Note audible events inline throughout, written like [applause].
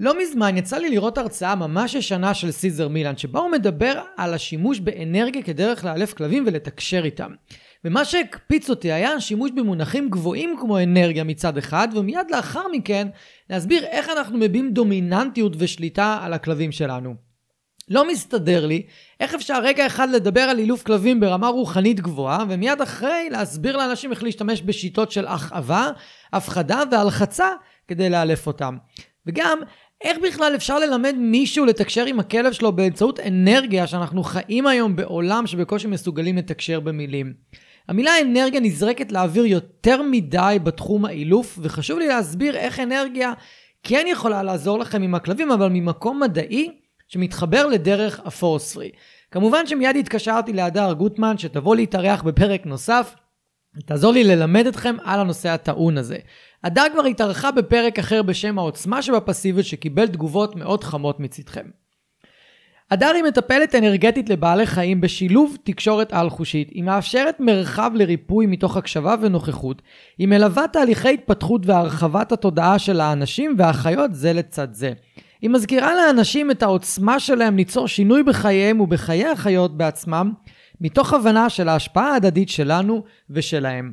לא מזמן יצא לי לראות הרצאה ממש ישנה של סיזר מילן, שבה הוא מדבר על השימוש באנרגיה כדרך לאלף כלבים ולתקשר איתם. ומה שהקפיץ אותי היה השימוש במונחים גבוהים כמו אנרגיה מצד אחד, ומיד לאחר מכן להסביר איך אנחנו מביעים דומיננטיות ושליטה על הכלבים שלנו. לא מסתדר לי איך אפשר רגע אחד לדבר על אילוף כלבים ברמה רוחנית גבוהה, ומיד אחרי להסביר לאנשים איך להשתמש בשיטות של הכאבה, הפחדה והלחצה כדי לאלף אותם. וגם, איך בכלל אפשר ללמד מישהו לתקשר עם הכלב שלו באמצעות אנרגיה שאנחנו חיים היום בעולם שבקושי מסוגלים לתקשר במילים. המילה אנרגיה נזרקת לאוויר יותר מדי בתחום האילוף, וחשוב לי להסביר איך אנרגיה כן יכולה לעזור לכם עם הכלבים, אבל ממקום מדעי שמתחבר לדרך הפורספרי. כמובן שמיד התקשרתי להדר גוטמן שתבוא להתארח בפרק נוסף, תעזור לי ללמד אתכם על הנושא הטעון הזה. הדר כבר התארחה בפרק אחר בשם העוצמה שבפסיביות שקיבל תגובות מאוד חמות מצדכם. הדר היא מטפלת אנרגטית לבעלי חיים בשילוב תקשורת על-חושית. היא מאפשרת מרחב לריפוי מתוך הקשבה ונוכחות. היא מלווה תהליכי התפתחות והרחבת התודעה של האנשים והחיות זה לצד זה. היא מזכירה לאנשים את העוצמה שלהם ליצור שינוי בחייהם ובחיי החיות בעצמם, מתוך הבנה של ההשפעה ההדדית שלנו ושלהם.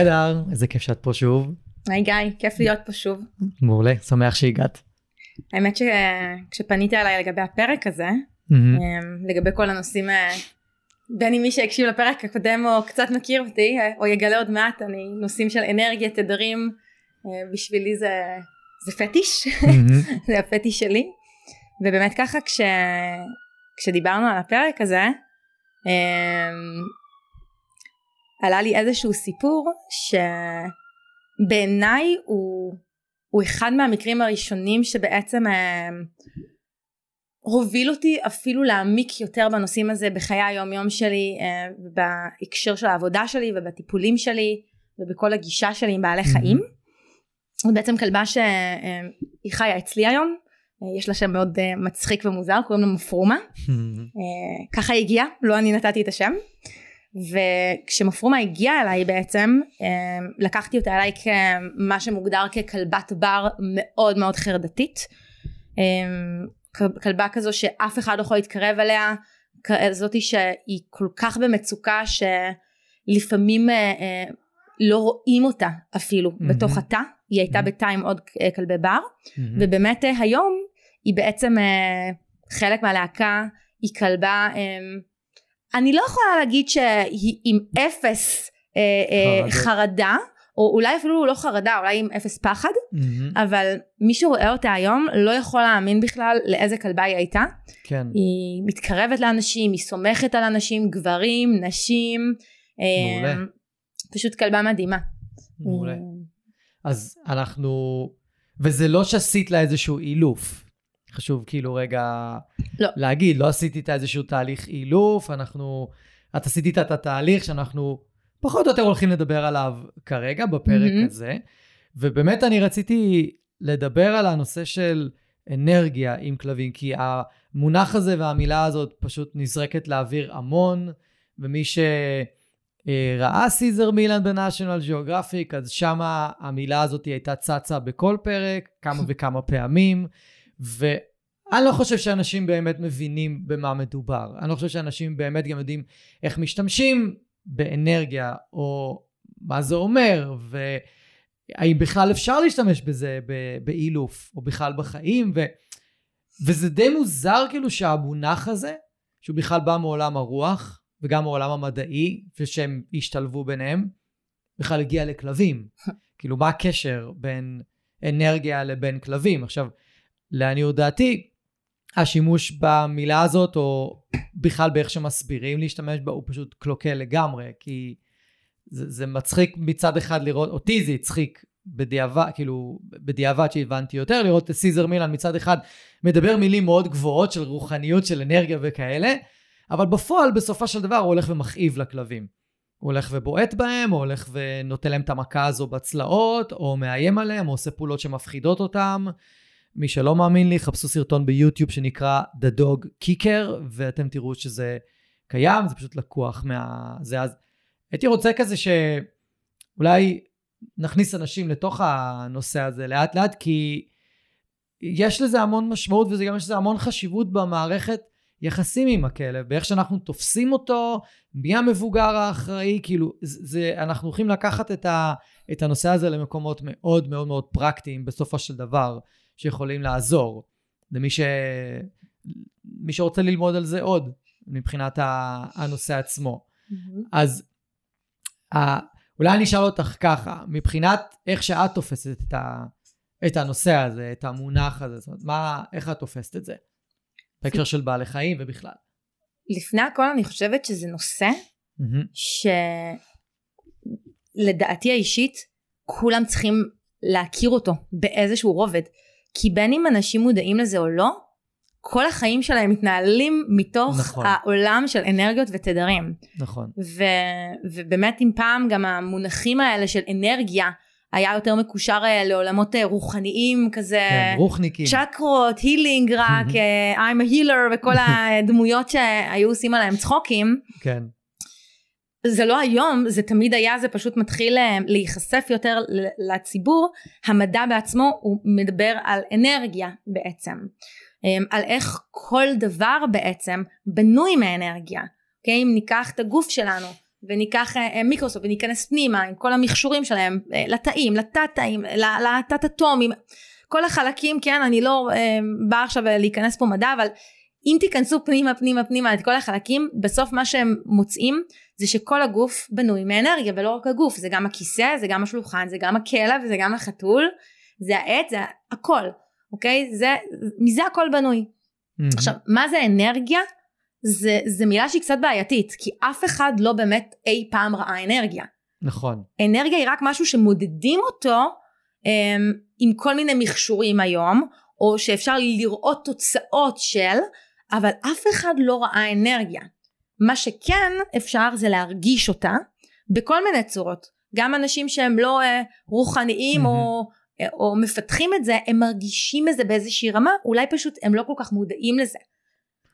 היי אדר, איזה כיף שאת פה שוב. היי גיא, כיף להיות פה שוב. מעולה, שמח שהגעת. האמת שכשפנית אליי לגבי הפרק הזה, mm-hmm. לגבי כל הנושאים, אה, בין אם מי שהקשיב לפרק הקודם או קצת מכיר אותי, אה, או יגלה עוד מעט, אני נושאים של אנרגיה, תדרים, בשבילי זה, זה פטיש, mm-hmm. [laughs] זה הפטיש שלי. ובאמת ככה כש, כשדיברנו על הפרק הזה, עלה לי איזשהו סיפור שבעיניי הוא, הוא אחד מהמקרים הראשונים שבעצם אה, הוביל אותי אפילו להעמיק יותר בנושאים הזה בחיי היום יום שלי אה, בהקשר של העבודה שלי ובטיפולים שלי ובכל הגישה שלי עם בעלי חיים. זו בעצם כלבה שהיא חיה אצלי היום. יש לה שם מאוד מצחיק ומוזר קוראים לה מפרומה. ככה היא הגיעה לא אני נתתי את השם וכשמפרומה הגיעה אליי בעצם אמ, לקחתי אותה אליי כמה שמוגדר ככלבת בר מאוד מאוד חרדתית אמ, כלבה כזו שאף אחד לא יכול להתקרב אליה כזאתי שהיא כל כך במצוקה שלפעמים אה, אה, לא רואים אותה אפילו mm-hmm. בתוך התא היא הייתה mm-hmm. בתא עם עוד אה, כלבי בר mm-hmm. ובאמת היום היא בעצם חלק מהלהקה היא כלבה אמ, אני לא יכולה להגיד שהיא עם אפס אה, אה, חרדה או אולי אפילו לא חרדה אולי עם אפס פחד mm-hmm. אבל מי שרואה אותה היום לא יכול להאמין בכלל לאיזה כלבה היא הייתה כן. היא מתקרבת לאנשים היא סומכת על אנשים גברים נשים אה, מעולה. פשוט כלבה מדהימה מעולה אז אנחנו וזה לא שעשית לה איזשהו אילוף חשוב כאילו רגע לא. להגיד, לא עשיתי איתה איזשהו תהליך אילוף, אנחנו, את עשית איתה את התהליך שאנחנו פחות או יותר הולכים לדבר עליו כרגע בפרק mm-hmm. הזה. ובאמת אני רציתי לדבר על הנושא של אנרגיה עם כלבים, כי המונח הזה והמילה הזאת פשוט נזרקת לאוויר המון, ומי שראה סיזר מילן בנאשונל ג'אוגרפיק, אז שמה המילה הזאת הייתה צצה בכל פרק, כמה וכמה פעמים. ואני לא חושב שאנשים באמת מבינים במה מדובר. אני לא חושב שאנשים באמת גם יודעים איך משתמשים באנרגיה, או מה זה אומר, והאם בכלל אפשר להשתמש בזה באילוף, או בכלל בחיים, ו, וזה די מוזר כאילו שהמונח הזה, שהוא בכלל בא מעולם הרוח, וגם מעולם המדעי, ושהם השתלבו ביניהם, בכלל הגיע לכלבים. [laughs] כאילו, מה הקשר בין אנרגיה לבין כלבים? עכשיו, לעניות דעתי, השימוש במילה הזאת, או בכלל באיך שמסבירים להשתמש בה, הוא פשוט קלוקל לגמרי, כי זה, זה מצחיק מצד אחד לראות, אותי זה הצחיק בדיעבד, כאילו, בדיעבד שהבנתי יותר, לראות את סיזר מילן מצד אחד מדבר מילים מאוד גבוהות של רוחניות, של אנרגיה וכאלה, אבל בפועל, בסופו של דבר, הוא הולך ומכאיב לכלבים. הוא הולך ובועט בהם, או הולך ונותן להם את המכה הזו בצלעות, או מאיים עליהם, או עושה פעולות שמפחידות אותם. מי שלא מאמין לי, חפשו סרטון ביוטיוב שנקרא The Dog Kicker, ואתם תראו שזה קיים, זה פשוט לקוח מה... זה אז... הייתי רוצה כזה שאולי נכניס אנשים לתוך הנושא הזה לאט לאט, כי יש לזה המון משמעות וזה גם יש לזה המון חשיבות במערכת יחסים עם הכלב, באיך שאנחנו תופסים אותו, מי המבוגר האחראי, כאילו, זה, אנחנו הולכים לקחת את, ה, את הנושא הזה למקומות מאוד מאוד מאוד פרקטיים בסופו של דבר. שיכולים לעזור למי ש... מי שרוצה ללמוד על זה עוד, מבחינת הנושא עצמו. Mm-hmm. אז אולי אני אשאל אותך ככה, מבחינת איך שאת תופסת את, ה, את הנושא הזה, את המונח הזה, זאת אומרת, מה, איך את תופסת את זה? בהקשר של בעלי חיים ובכלל. לפני הכל אני חושבת שזה נושא mm-hmm. שלדעתי האישית כולם צריכים להכיר אותו באיזשהו רובד. כי בין אם אנשים מודעים לזה או לא, כל החיים שלהם מתנהלים מתוך נכון. העולם של אנרגיות ותדרים. נכון. ו- ובאמת אם פעם גם המונחים האלה של אנרגיה היה יותר מקושר אה, לעולמות אה, רוחניים כזה, כן, רוחניקים, צ'קרות, הילינג רק, uh, I'm a healer וכל [laughs] הדמויות שהיו עושים עליהם צחוקים. כן. זה לא היום, זה תמיד היה, זה פשוט מתחיל אה, להיחשף יותר לציבור. המדע בעצמו הוא מדבר על אנרגיה בעצם. אמ, על איך כל דבר בעצם בנוי מאנרגיה. אוקיי? אם ניקח את הגוף שלנו וניקח אה, אה, מיקרוסופט וניכנס פנימה עם כל המכשורים שלהם לתאים, לתת תאים, לתת אטומים, כל החלקים, כן, אני לא באה עכשיו להיכנס פה מדע, אבל אם תיכנסו פנימה פנימה פנימה את כל החלקים, בסוף מה שהם מוצאים זה שכל הגוף בנוי מאנרגיה ולא רק הגוף זה גם הכיסא זה גם השולחן זה גם הכלב זה גם החתול זה העט זה הכל אוקיי זה מזה הכל בנוי. Mm-hmm. עכשיו מה זה אנרגיה? זה, זה מילה שהיא קצת בעייתית כי אף אחד לא באמת אי פעם ראה אנרגיה. נכון. אנרגיה היא רק משהו שמודדים אותו um, עם כל מיני מכשורים היום או שאפשר לראות תוצאות של אבל אף אחד לא ראה אנרגיה. מה שכן אפשר זה להרגיש אותה בכל מיני צורות. גם אנשים שהם לא אה, רוחניים mm-hmm. או, אה, או מפתחים את זה, הם מרגישים את זה באיזושהי רמה, אולי פשוט הם לא כל כך מודעים לזה.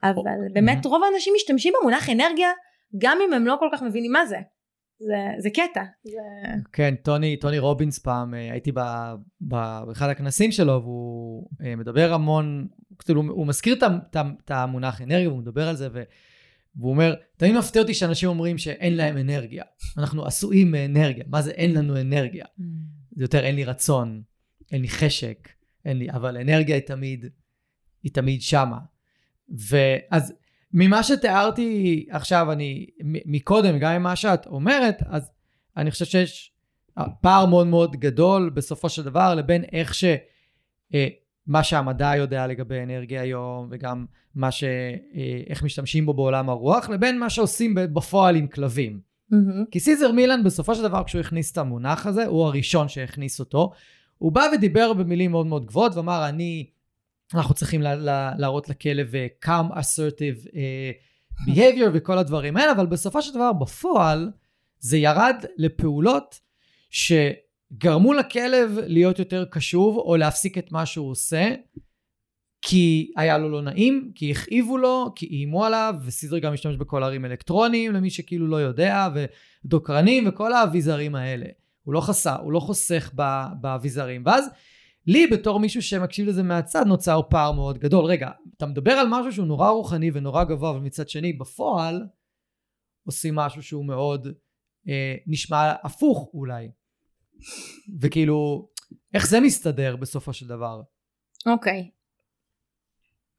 אבל oh, באמת mm-hmm. רוב האנשים משתמשים במונח אנרגיה, גם אם הם לא כל כך מבינים מה זה. זה, זה קטע. זה... כן, טוני, טוני רובינס פעם, אה, הייתי ב, ב, באחד הכנסים שלו, והוא אה, מדבר המון, כאילו, הוא מזכיר את המונח אנרגיה, הוא מדבר על זה, ו... והוא אומר, תמיד מפתיע אותי שאנשים אומרים שאין להם אנרגיה. אנחנו עשויים מאנרגיה. מה זה אין לנו אנרגיה? Mm. זה יותר אין לי רצון, אין לי חשק, אין לי, אבל אנרגיה היא תמיד, היא תמיד שמה. ואז ממה שתיארתי עכשיו, אני, מקודם, גם ממה שאת אומרת, אז אני חושב שיש פער מאוד מאוד גדול בסופו של דבר לבין איך ש... מה שהמדע יודע לגבי אנרגיה היום, וגם מה ש... אה, איך משתמשים בו בעולם הרוח, לבין מה שעושים בפועל עם כלבים. Mm-hmm. כי סיזר מילן בסופו של דבר כשהוא הכניס את המונח הזה, הוא הראשון שהכניס אותו, הוא בא ודיבר במילים מאוד מאוד גבוהות ואמר אני, אנחנו צריכים לה, לה, להראות לכלב uh, calm assertive uh, behavior וכל הדברים האלה, אבל בסופו של דבר בפועל זה ירד לפעולות ש... גרמו לכלב להיות יותר קשוב או להפסיק את מה שהוא עושה כי היה לו לא נעים, כי הכאיבו לו, כי איימו עליו, וסיזר גם משתמש בכל ערים אלקטרוניים למי שכאילו לא יודע, ודוקרנים וכל האביזרים האלה. הוא לא חסר, הוא לא חוסך באביזרים. ואז לי בתור מישהו שמקשיב לזה מהצד נוצר פער מאוד גדול. רגע, אתה מדבר על משהו שהוא נורא רוחני ונורא גבוה, אבל מצד שני בפועל עושים משהו שהוא מאוד אה, נשמע הפוך אולי. וכאילו, איך זה מסתדר בסופו של דבר? אוקיי. Okay.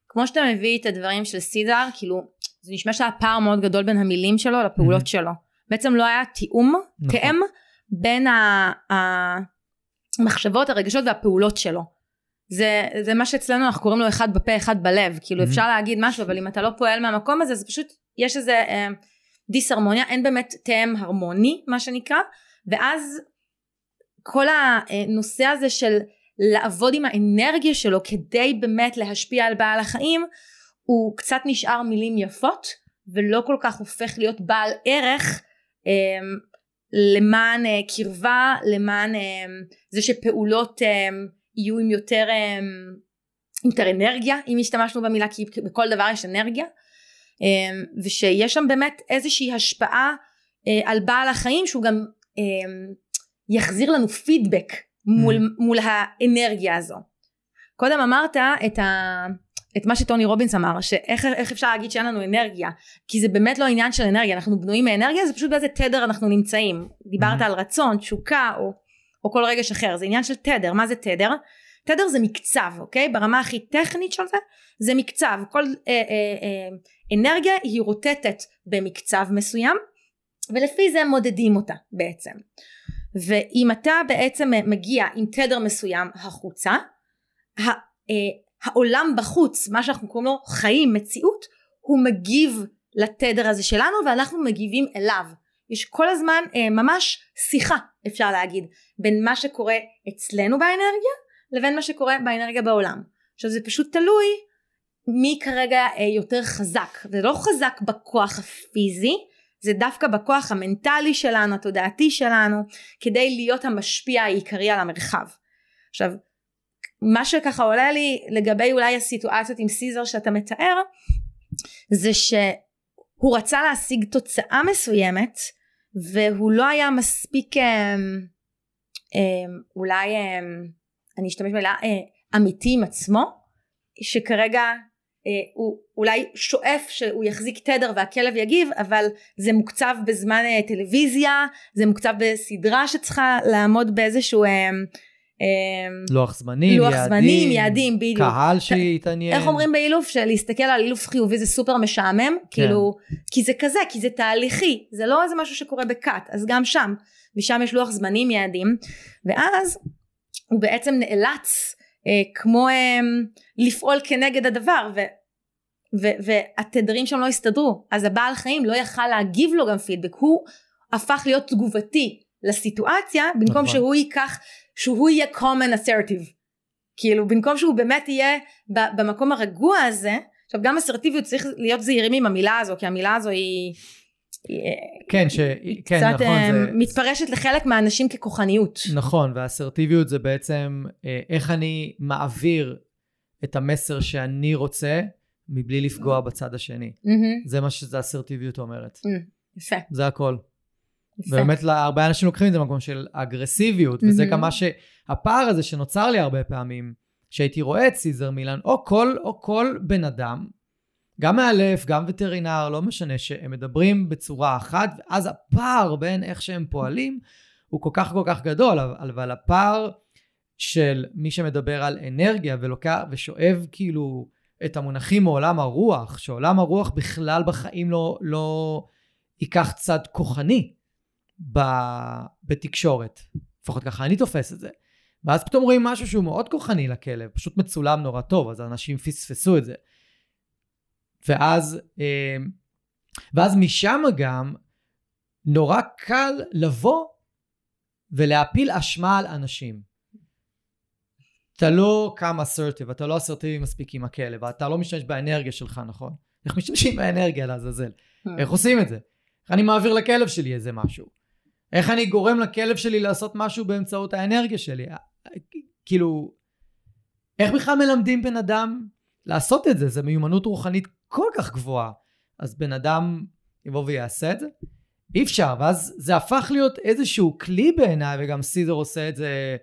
כמו שאתה מביא את הדברים של סידר, כאילו, זה נשמע שהיה פער מאוד גדול בין המילים שלו לפעולות mm-hmm. שלו. בעצם לא היה תיאום, נכון. תאם, בין המחשבות, הרגשות והפעולות שלו. זה, זה מה שאצלנו אנחנו קוראים לו אחד בפה אחד בלב כאילו mm-hmm. אפשר להגיד משהו אבל אם אתה לא פועל מהמקום הזה זה פשוט יש איזה אה, דיסהרמוניה אין באמת תאם הרמוני מה שנקרא ואז כל הנושא הזה של לעבוד עם האנרגיה שלו כדי באמת להשפיע על בעל החיים הוא קצת נשאר מילים יפות ולא כל כך הופך להיות בעל ערך אה, למען אה, קרבה למען אה, זה שפעולות אה, יהיו עם יותר, אמ, יותר אנרגיה אם השתמשנו במילה כי בכל דבר יש אנרגיה אמ, ושיש שם באמת איזושהי השפעה אה, על בעל החיים שהוא גם אמ, יחזיר לנו פידבק מול, mm. מול האנרגיה הזו. קודם אמרת את, ה, את מה שטוני רובינס אמר שאיך אפשר להגיד שאין לנו אנרגיה כי זה באמת לא עניין של אנרגיה אנחנו בנויים מאנרגיה זה פשוט באיזה תדר אנחנו נמצאים דיברת mm. על רצון תשוקה או או כל רגש אחר זה עניין של תדר מה זה תדר? תדר זה מקצב אוקיי ברמה הכי טכנית של זה זה מקצב כל אה, אה, אה, אנרגיה היא רוטטת במקצב מסוים ולפי זה מודדים אותה בעצם ואם אתה בעצם מגיע עם תדר מסוים החוצה אה, העולם בחוץ מה שאנחנו קוראים לו חיים מציאות הוא מגיב לתדר הזה שלנו ואנחנו מגיבים אליו. יש כל הזמן אה, ממש שיחה אפשר להגיד בין מה שקורה אצלנו באנרגיה לבין מה שקורה באנרגיה בעולם. עכשיו זה פשוט תלוי מי כרגע אה, יותר חזק. זה לא חזק בכוח הפיזי זה דווקא בכוח המנטלי שלנו התודעתי שלנו כדי להיות המשפיע העיקרי על המרחב. עכשיו מה שככה עולה לי לגבי אולי הסיטואציות עם סיזר שאתה מתאר זה שהוא רצה להשיג תוצאה מסוימת והוא לא היה מספיק אה, אה, אולי אה, אני אשתמש במילה אמיתי עם עצמו שכרגע הוא אולי שואף שהוא יחזיק תדר והכלב יגיב אבל זה מוקצב בזמן טלוויזיה זה מוקצב בסדרה שצריכה לעמוד באיזשהו לוח זמנים, לוח יעדים, זמנים, יעדים, בדיוק. קהל שיתעניין. איך אומרים באילוף? שלהסתכל על אילוף חיובי זה סופר משעמם, כן. כאילו, כי זה כזה, כי זה תהליכי, זה לא איזה משהו שקורה בקאט, אז גם שם, ושם יש לוח זמנים, יעדים, ואז הוא בעצם נאלץ אה, כמו אה, לפעול כנגד הדבר, ו, ו, והתדרים שם לא הסתדרו, אז הבעל חיים לא יכל להגיב לו גם פידבק, הוא הפך להיות תגובתי לסיטואציה, במקום נכון. שהוא ייקח שהוא יהיה common assertive כאילו במקום שהוא באמת יהיה במקום הרגוע הזה עכשיו גם אסרטיביות צריך להיות זהירים עם המילה הזו כי המילה הזו היא כן, ש... היא כן, קצת נכון, זה... אה, מתפרשת לחלק מהאנשים ככוחניות. נכון, והאסרטיביות זה בעצם אה, איך אני מעביר את המסר שאני רוצה מבלי לפגוע בצד השני. Mm-hmm. זה מה שזה אסרטיביות אומרת. Mm, יפה. זה הכל. ובאמת הרבה אנשים לוקחים את זה במקום של אגרסיביות, וזה גם מה שהפער הזה שנוצר לי הרבה פעמים, שהייתי רואה את סיזר מילן, או כל, או כל בן אדם, גם מאלף, גם וטרינר, לא משנה, שהם מדברים בצורה אחת, ואז הפער בין איך שהם פועלים הוא כל כך כל כך גדול, אבל הפער של מי שמדבר על אנרגיה ולוקח ושואב כאילו את המונחים מעולם הרוח, שעולם הרוח בכלל בחיים לא, לא ייקח צד כוחני. ב... בתקשורת. לפחות ככה אני תופס את זה. ואז פתאום רואים משהו שהוא מאוד כוחני לכלב, פשוט מצולם נורא טוב, אז אנשים פספסו את זה. ואז, אה, ואז משם גם נורא קל לבוא ולהפיל אשמה על אנשים. אתה לא קם אסרטיב, אתה לא אסרטיבי מספיק עם הכלב, אתה לא משתמש באנרגיה שלך, נכון? איך משתמשים באנרגיה לעזאזל? אה. איך עושים את זה? איך אני מעביר לכלב שלי איזה משהו? איך אני גורם לכלב שלי לעשות משהו באמצעות האנרגיה שלי? כאילו, איך בכלל מלמדים בן אדם לעשות את זה? זו מיומנות רוחנית כל כך גבוהה. אז בן אדם יבוא ויעשה את זה? אי אפשר, ואז זה הפך להיות איזשהו כלי בעיניי, וגם סידר עושה את זה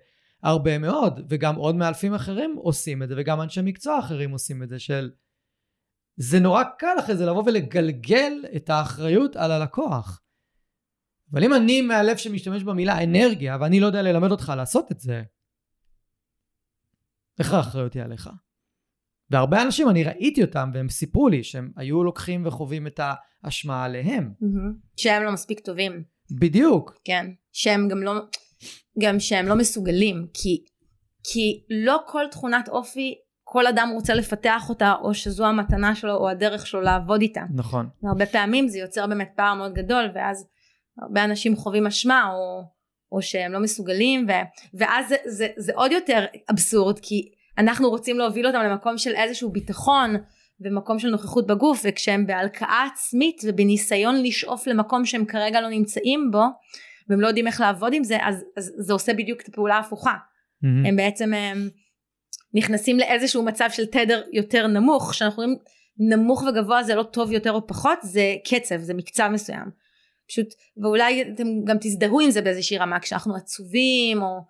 הרבה מאוד, וגם עוד מאלפים אחרים עושים את זה, וגם אנשי מקצוע אחרים עושים את זה, של... זה נורא קל אחרי זה לבוא ולגלגל את האחריות על הלקוח. אבל אם אני מהלב שמשתמש במילה אנרגיה, ואני לא יודע ללמד אותך לעשות את זה, איך האחריות היא עליך? והרבה אנשים, אני ראיתי אותם, והם סיפרו לי שהם היו לוקחים וחווים את האשמה עליהם. שהם לא מספיק טובים. בדיוק. כן. שהם גם לא, גם שהם לא מסוגלים, כי, כי לא כל תכונת אופי, כל אדם רוצה לפתח אותה, או שזו המתנה שלו, או הדרך שלו לעבוד איתה. נכון. והרבה פעמים זה יוצר באמת פער מאוד גדול, ואז הרבה אנשים חווים אשמה, או, או שהם לא מסוגלים, ו, ואז זה, זה, זה עוד יותר אבסורד, כי אנחנו רוצים להוביל אותם למקום של איזשהו ביטחון ומקום של נוכחות בגוף וכשהם בהלקאה עצמית ובניסיון לשאוף למקום שהם כרגע לא נמצאים בו והם לא יודעים איך לעבוד עם זה אז, אז זה עושה בדיוק את הפעולה ההפוכה mm-hmm. הם בעצם הם נכנסים לאיזשהו מצב של תדר יותר נמוך שאנחנו רואים נמוך וגבוה זה לא טוב יותר או פחות זה קצב זה מקצב מסוים פשוט ואולי אתם גם תזדהו עם זה באיזושהי רמה כשאנחנו עצובים או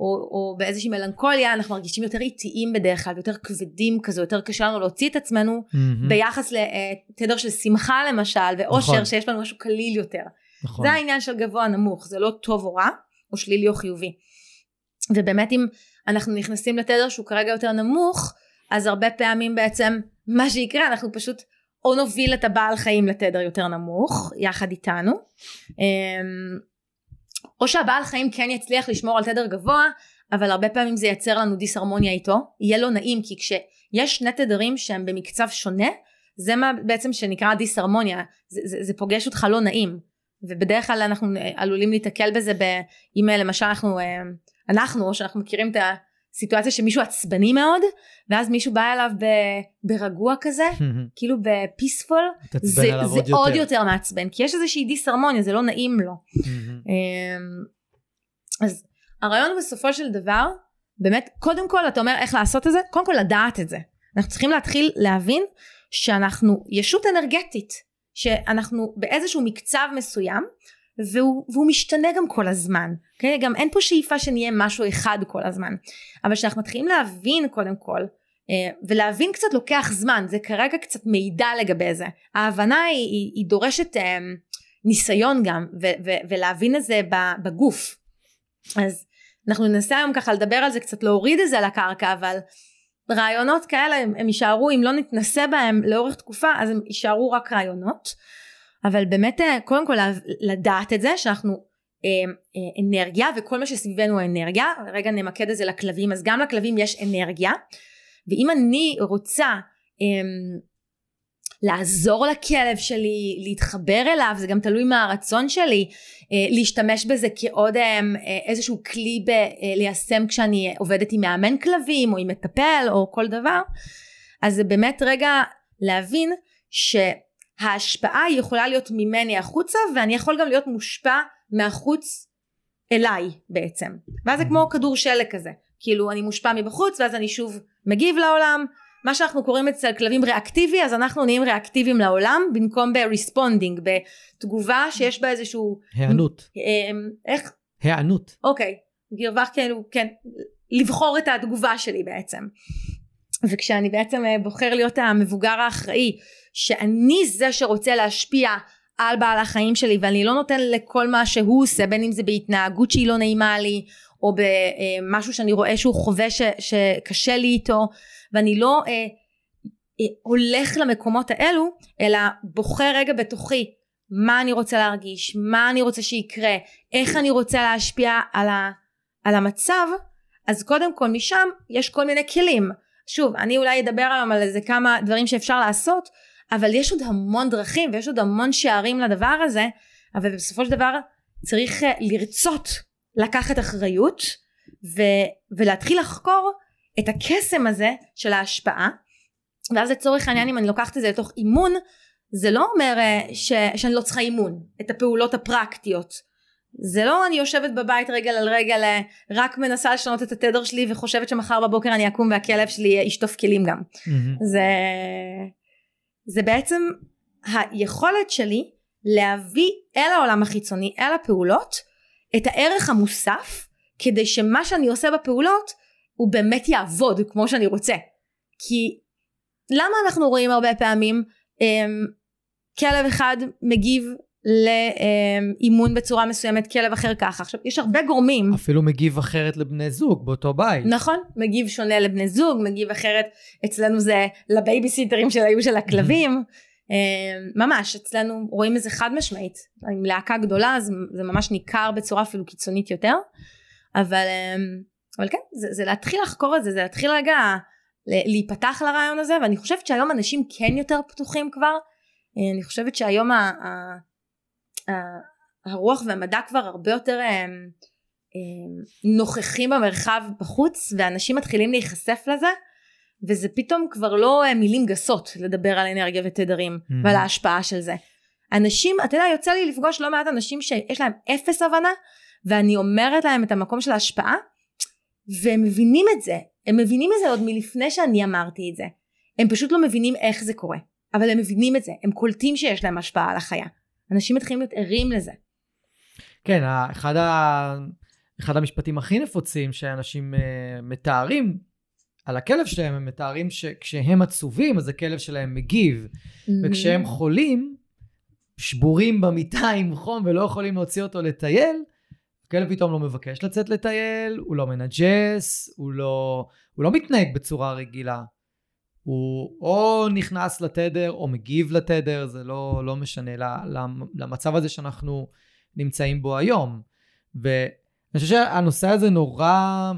או, או באיזושהי מלנכוליה אנחנו מרגישים יותר איטיים בדרך כלל יותר כבדים כזה יותר קשה לנו להוציא את עצמנו mm-hmm. ביחס לתדר של שמחה למשל ואושר נכון. שיש לנו משהו קליל יותר נכון. זה העניין של גבוה נמוך זה לא טוב או רע או שלילי או חיובי ובאמת אם אנחנו נכנסים לתדר שהוא כרגע יותר נמוך אז הרבה פעמים בעצם מה שיקרה אנחנו פשוט או נוביל את הבעל חיים לתדר יותר נמוך יחד איתנו אמ, או שהבעל חיים כן יצליח לשמור על תדר גבוה אבל הרבה פעמים זה ייצר לנו דיסהרמוניה איתו יהיה לו נעים כי כשיש שני תדרים שהם במקצב שונה זה מה בעצם שנקרא דיסהרמוניה זה, זה, זה פוגש אותך לא נעים ובדרך כלל אנחנו עלולים להתקל בזה אם למשל אנחנו אנחנו או שאנחנו מכירים את סיטואציה שמישהו עצבני מאוד ואז מישהו בא אליו ב, ברגוע כזה [laughs] כאילו בפיספול זה, זה עוד, עוד יותר. מעצבן כי יש איזושהי דיסהרמוניה זה לא נעים לו. [laughs] אמ, אז הרעיון בסופו של דבר באמת קודם כל אתה אומר איך לעשות את זה? קודם כל לדעת את זה. אנחנו צריכים להתחיל להבין שאנחנו ישות אנרגטית שאנחנו באיזשהו מקצב מסוים והוא, והוא משתנה גם כל הזמן, okay? אוקיי? גם אין פה שאיפה שנהיה משהו אחד כל הזמן, אבל כשאנחנו מתחילים להבין קודם כל, אה, ולהבין קצת לוקח זמן, זה כרגע קצת מידע לגבי זה, ההבנה היא, היא, היא דורשת אה, ניסיון גם, ו, ו, ולהבין את זה בגוף, אז אנחנו ננסה היום ככה לדבר על זה קצת להוריד את זה לקרקע אבל רעיונות כאלה הם, הם יישארו אם לא נתנסה בהם לאורך תקופה אז הם יישארו רק רעיונות. אבל באמת אה, קודם כל לדעת את זה שאנחנו אה, אה, אנרגיה וכל מה שסביבנו אנרגיה רגע נמקד את זה לכלבים אז גם לכלבים יש אנרגיה. ואם אני רוצה אה, לעזור לכלב שלי להתחבר אליו זה גם תלוי מהרצון שלי אה, להשתמש בזה כעוד אה, איזשהו כלי ב, אה, ליישם כשאני עובדת עם מאמן כלבים או עם מטפל או כל דבר. אז זה באמת רגע להבין ש... ההשפעה היא יכולה להיות ממני החוצה ואני יכול גם להיות מושפע מהחוץ אליי בעצם. ואז זה כמו כדור שלג כזה. כאילו אני מושפע מבחוץ ואז אני שוב מגיב לעולם מה שאנחנו קוראים אצל כלבים ריאקטיבי אז אנחנו נהיים ריאקטיביים לעולם במקום ב-responding בתגובה שיש בה איזשהו היענות. אמ, איך? היענות. אוקיי. גרבה כאילו כן לבחור את התגובה שלי בעצם. וכשאני בעצם אה, בוחר להיות המבוגר האחראי שאני זה שרוצה להשפיע על בעל החיים שלי ואני לא נותן לכל מה שהוא עושה בין אם זה בהתנהגות שהיא לא נעימה לי או במשהו שאני רואה שהוא חווה ש, שקשה לי איתו ואני לא אה, אה, הולך למקומות האלו אלא בוחר רגע בתוכי מה אני רוצה להרגיש מה אני רוצה שיקרה איך אני רוצה להשפיע על, ה, על המצב אז קודם כל משם יש כל מיני כלים. שוב אני אולי אדבר היום על איזה כמה דברים שאפשר לעשות אבל יש עוד המון דרכים ויש עוד המון שערים לדבר הזה אבל בסופו של דבר צריך אה, לרצות לקחת אחריות ו, ולהתחיל לחקור את הקסם הזה של ההשפעה ואז לצורך העניין אם אני לוקחת את זה לתוך אימון זה לא אומר אה, ש, שאני לא צריכה אימון את הפעולות הפרקטיות זה לא אני יושבת בבית רגל על רגל אה, רק מנסה לשנות את התדר שלי וחושבת שמחר בבוקר אני אקום והכלב שלי ישטוף כלים גם mm-hmm. זה זה בעצם היכולת שלי להביא אל העולם החיצוני, אל הפעולות, את הערך המוסף, כדי שמה שאני עושה בפעולות הוא באמת יעבוד כמו שאני רוצה. כי למה אנחנו רואים הרבה פעמים um, כלב אחד מגיב לאימון בצורה מסוימת, כלב אחר ככה. עכשיו, יש הרבה גורמים. אפילו מגיב אחרת לבני זוג באותו בית. נכון, מגיב שונה לבני זוג, מגיב אחרת, אצלנו זה לבייביסיטרים של היו של הכלבים. [laughs] ממש, אצלנו רואים את זה חד משמעית. עם להקה גדולה, זה, זה ממש ניכר בצורה אפילו קיצונית יותר. אבל, אבל כן, זה, זה להתחיל לחקור את זה, זה להתחיל רגע להיפתח לרעיון הזה, ואני חושבת שהיום אנשים כן יותר פתוחים כבר. אני חושבת שהיום ה, ה, ה, הרוח והמדע כבר הרבה יותר הם, הם, נוכחים במרחב בחוץ, ואנשים מתחילים להיחשף לזה. וזה פתאום כבר לא מילים גסות לדבר על אנרגיה ותדרים mm-hmm. ועל ההשפעה של זה. אנשים, אתה יודע, יוצא לי לפגוש לא מעט אנשים שיש להם אפס הבנה, ואני אומרת להם את המקום של ההשפעה, והם מבינים את זה, הם מבינים את זה עוד מלפני שאני אמרתי את זה. הם פשוט לא מבינים איך זה קורה, אבל הם מבינים את זה, הם קולטים שיש להם השפעה על החיה. אנשים מתחילים להיות ערים לזה. כן, אחד, ה... אחד המשפטים הכי נפוצים שאנשים uh, מתארים על הכלב שלהם, הם מתארים שכשהם עצובים, אז הכלב שלהם מגיב. Mm-hmm. וכשהם חולים, שבורים במיטה עם חום ולא יכולים להוציא אותו לטייל, הכלב פתאום לא מבקש לצאת לטייל, הוא לא מנג'ס, הוא לא, הוא לא מתנהג בצורה רגילה. הוא או נכנס לתדר או מגיב לתדר, זה לא, לא משנה למצב הזה שאנחנו נמצאים בו היום. ואני חושב שהנושא הזה נורא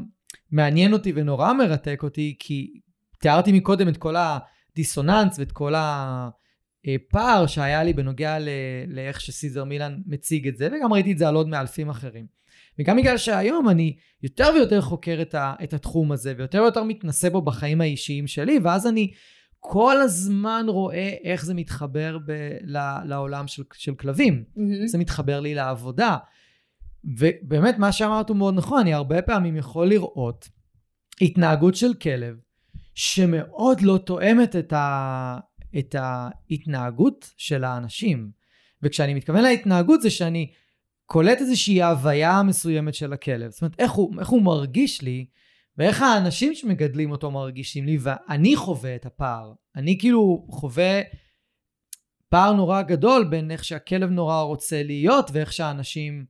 מעניין אותי ונורא מרתק אותי, כי תיארתי מקודם את כל הדיסוננס ואת כל הפער שהיה לי בנוגע לאיך שסיזר מילן מציג את זה, וגם ראיתי את זה על עוד מאלפים אחרים. וגם בגלל שהיום אני יותר ויותר חוקר את, ה, את התחום הזה, ויותר ויותר מתנסה בו בחיים האישיים שלי, ואז אני כל הזמן רואה איך זה מתחבר ב, ל, לעולם של, של כלבים. Mm-hmm. זה מתחבר לי לעבודה. ובאמת מה שאמרת הוא מאוד נכון, אני הרבה פעמים יכול לראות התנהגות של כלב שמאוד לא תואמת את, ה, את ההתנהגות של האנשים. וכשאני מתכוון להתנהגות זה שאני קולט איזושהי הוויה מסוימת של הכלב. זאת אומרת, איך הוא, איך הוא מרגיש לי, ואיך האנשים שמגדלים אותו מרגישים לי, ואני חווה את הפער. אני כאילו חווה פער נורא גדול בין איך שהכלב נורא רוצה להיות, ואיך שהאנשים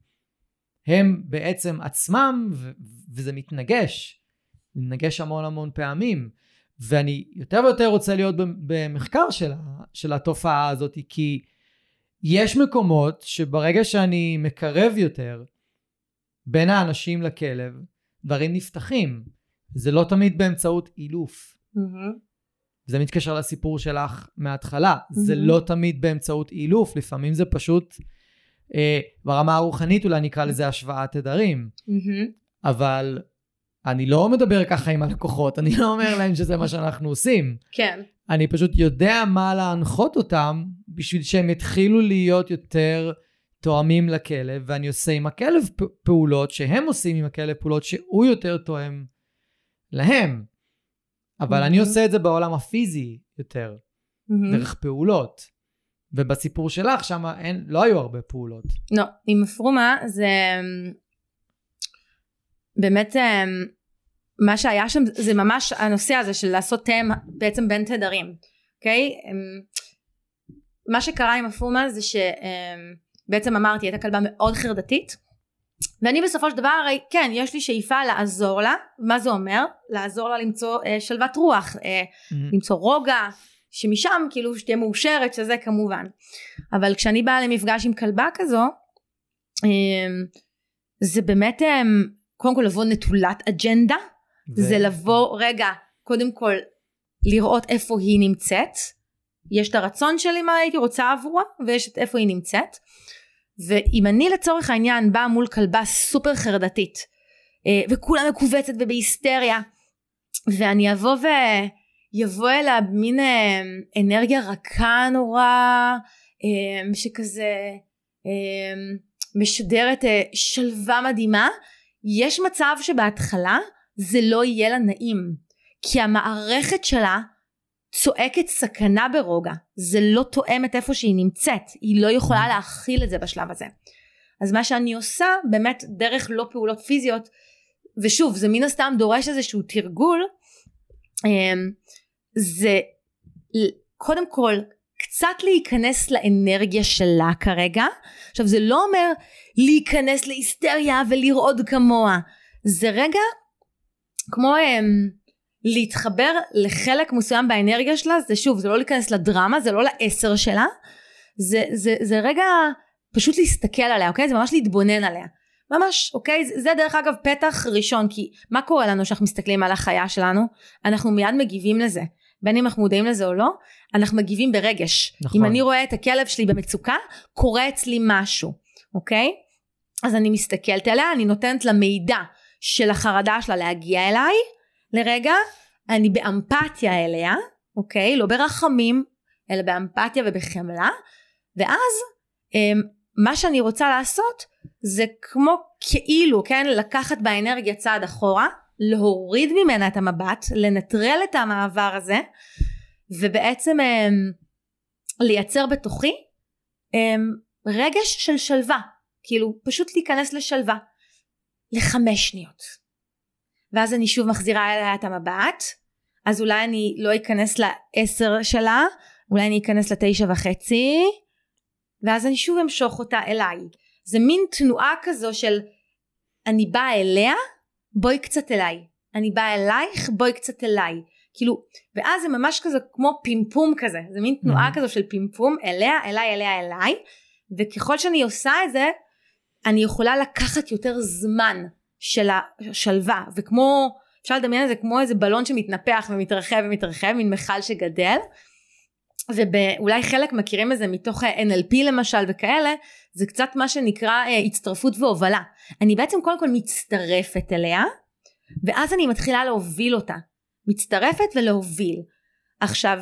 הם בעצם עצמם, ו- וזה מתנגש. מתנגש המון המון פעמים. ואני יותר ויותר רוצה להיות במחקר של, של התופעה הזאת, כי יש מקומות שברגע שאני מקרב יותר בין האנשים לכלב, דברים נפתחים. זה לא תמיד באמצעות אילוף. Mm-hmm. זה מתקשר לסיפור שלך מההתחלה. Mm-hmm. זה לא תמיד באמצעות אילוף, לפעמים זה פשוט אה, ברמה הרוחנית אולי נקרא לזה השוואת תדרים. Mm-hmm. אבל אני לא מדבר ככה עם הלקוחות, אני לא אומר להם שזה מה שאנחנו עושים. כן. אני פשוט יודע מה להנחות אותם בשביל שהם יתחילו להיות יותר תואמים לכלב, ואני עושה עם הכלב פעולות שהם עושים עם הכלב פעולות שהוא יותר תואם להם. אבל mm-hmm. אני עושה את זה בעולם הפיזי יותר, mm-hmm. דרך פעולות. ובסיפור שלך שם לא היו הרבה פעולות. לא, עם הפרומה זה באמת מה שהיה שם זה ממש הנושא הזה של לעשות תאם בעצם בין תדרים, אוקיי? מה שקרה עם הפרומה זה שבעצם אמרתי הייתה כלבה מאוד חרדתית ואני בסופו של דבר הרי כן יש לי שאיפה לעזור לה מה זה אומר? לעזור לה למצוא אה, שלוות רוח אה, mm-hmm. למצוא רוגע שמשם כאילו שתהיה מאושרת שזה כמובן אבל כשאני באה למפגש עם כלבה כזו אמ, זה באמת אמ, קודם כל לבוא נטולת אג'נדה ו... זה לבוא רגע קודם כל לראות איפה היא נמצאת. יש את הרצון שלי מה הייתי רוצה עבורה ויש את איפה היא נמצאת. ואם אני לצורך העניין באה מול כלבה סופר חרדתית אה, וכולה מכווצת ובהיסטריה ואני אבוא ו... יבוא אליה מין אה, אנרגיה רכה נורא אה, שכזה משדרת שלווה מדהימה יש מצב שבהתחלה זה לא יהיה לה נעים כי המערכת שלה צועקת סכנה ברוגע. זה לא תואם את איפה שהיא נמצאת היא לא יכולה להכיל את זה בשלב הזה. אז מה שאני עושה באמת דרך לא פעולות פיזיות ושוב זה מן הסתם דורש איזשהו תרגול אה, זה קודם כל קצת להיכנס לאנרגיה שלה כרגע. עכשיו זה לא אומר להיכנס להיסטריה ולרעוד כמוה. זה רגע כמו הם, אמ, להתחבר לחלק מסוים באנרגיה שלה, זה שוב, זה לא להיכנס לדרמה, זה לא לעשר שלה, זה, זה, זה רגע פשוט להסתכל עליה, אוקיי? זה ממש להתבונן עליה. ממש, אוקיי? זה, זה דרך אגב פתח ראשון, כי מה קורה לנו כשאנחנו מסתכלים על החיה שלנו? אנחנו מיד מגיבים לזה. בין אם אנחנו מודעים לזה או לא, אנחנו מגיבים ברגש. נכון. אם אני רואה את הכלב שלי במצוקה, קורה אצלי משהו, אוקיי? אז אני מסתכלת עליה, אני נותנת לה מידע של החרדה שלה להגיע אליי, לרגע, אני באמפתיה אליה, אוקיי? לא ברחמים, אלא באמפתיה ובחמלה, ואז אמ, מה שאני רוצה לעשות זה כמו כאילו, כן? לקחת באנרגיה צעד אחורה, להוריד ממנה את המבט, לנטרל את המעבר הזה, ובעצם אמ, לייצר בתוכי אמ, רגש של שלווה, כאילו פשוט להיכנס לשלווה, לחמש שניות. ואז אני שוב מחזירה אליה את המבט, אז אולי אני לא אכנס לעשר שלה, אולי אני אכנס לתשע וחצי, ואז אני שוב אמשוך אותה אליי. זה מין תנועה כזו של אני באה אליה, בואי קצת אליי. אני באה אלייך, בואי קצת אליי. כאילו, ואז זה ממש כזה כמו פימפום כזה, זה מין תנועה mm-hmm. כזו של פימפום, אליה, אליי, אליה, אליי, וככל שאני עושה את זה, אני יכולה לקחת יותר זמן של השלווה, וכמו, אפשר לדמיין את זה כמו איזה בלון שמתנפח ומתרחב ומתרחב, מין מכל שגדל, ואולי חלק מכירים את זה מתוך NLP למשל וכאלה, זה קצת מה שנקרא אה, הצטרפות והובלה. אני בעצם קודם כל מצטרפת אליה, ואז אני מתחילה להוביל אותה. מצטרפת ולהוביל. עכשיו,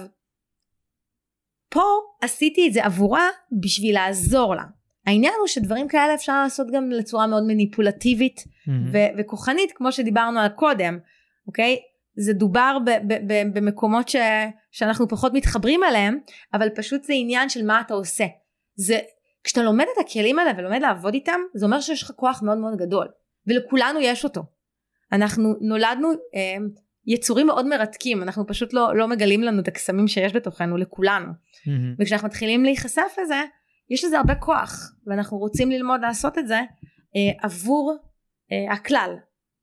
פה עשיתי את זה עבורה בשביל לעזור לה. העניין הוא שדברים כאלה אפשר לעשות גם לצורה מאוד מניפולטיבית mm-hmm. ו- וכוחנית כמו שדיברנו על קודם, אוקיי? זה דובר ב- ב- ב- במקומות ש- שאנחנו פחות מתחברים אליהם, אבל פשוט זה עניין של מה אתה עושה. זה, כשאתה לומד את הכלים האלה ולומד לעבוד איתם, זה אומר שיש לך כוח מאוד מאוד גדול, ולכולנו יש אותו. אנחנו נולדנו אה, יצורים מאוד מרתקים, אנחנו פשוט לא, לא מגלים לנו את הקסמים שיש בתוכנו, לכולנו. Mm-hmm. וכשאנחנו מתחילים להיחשף לזה, יש לזה הרבה כוח, ואנחנו רוצים ללמוד לעשות את זה אה, עבור אה, הכלל,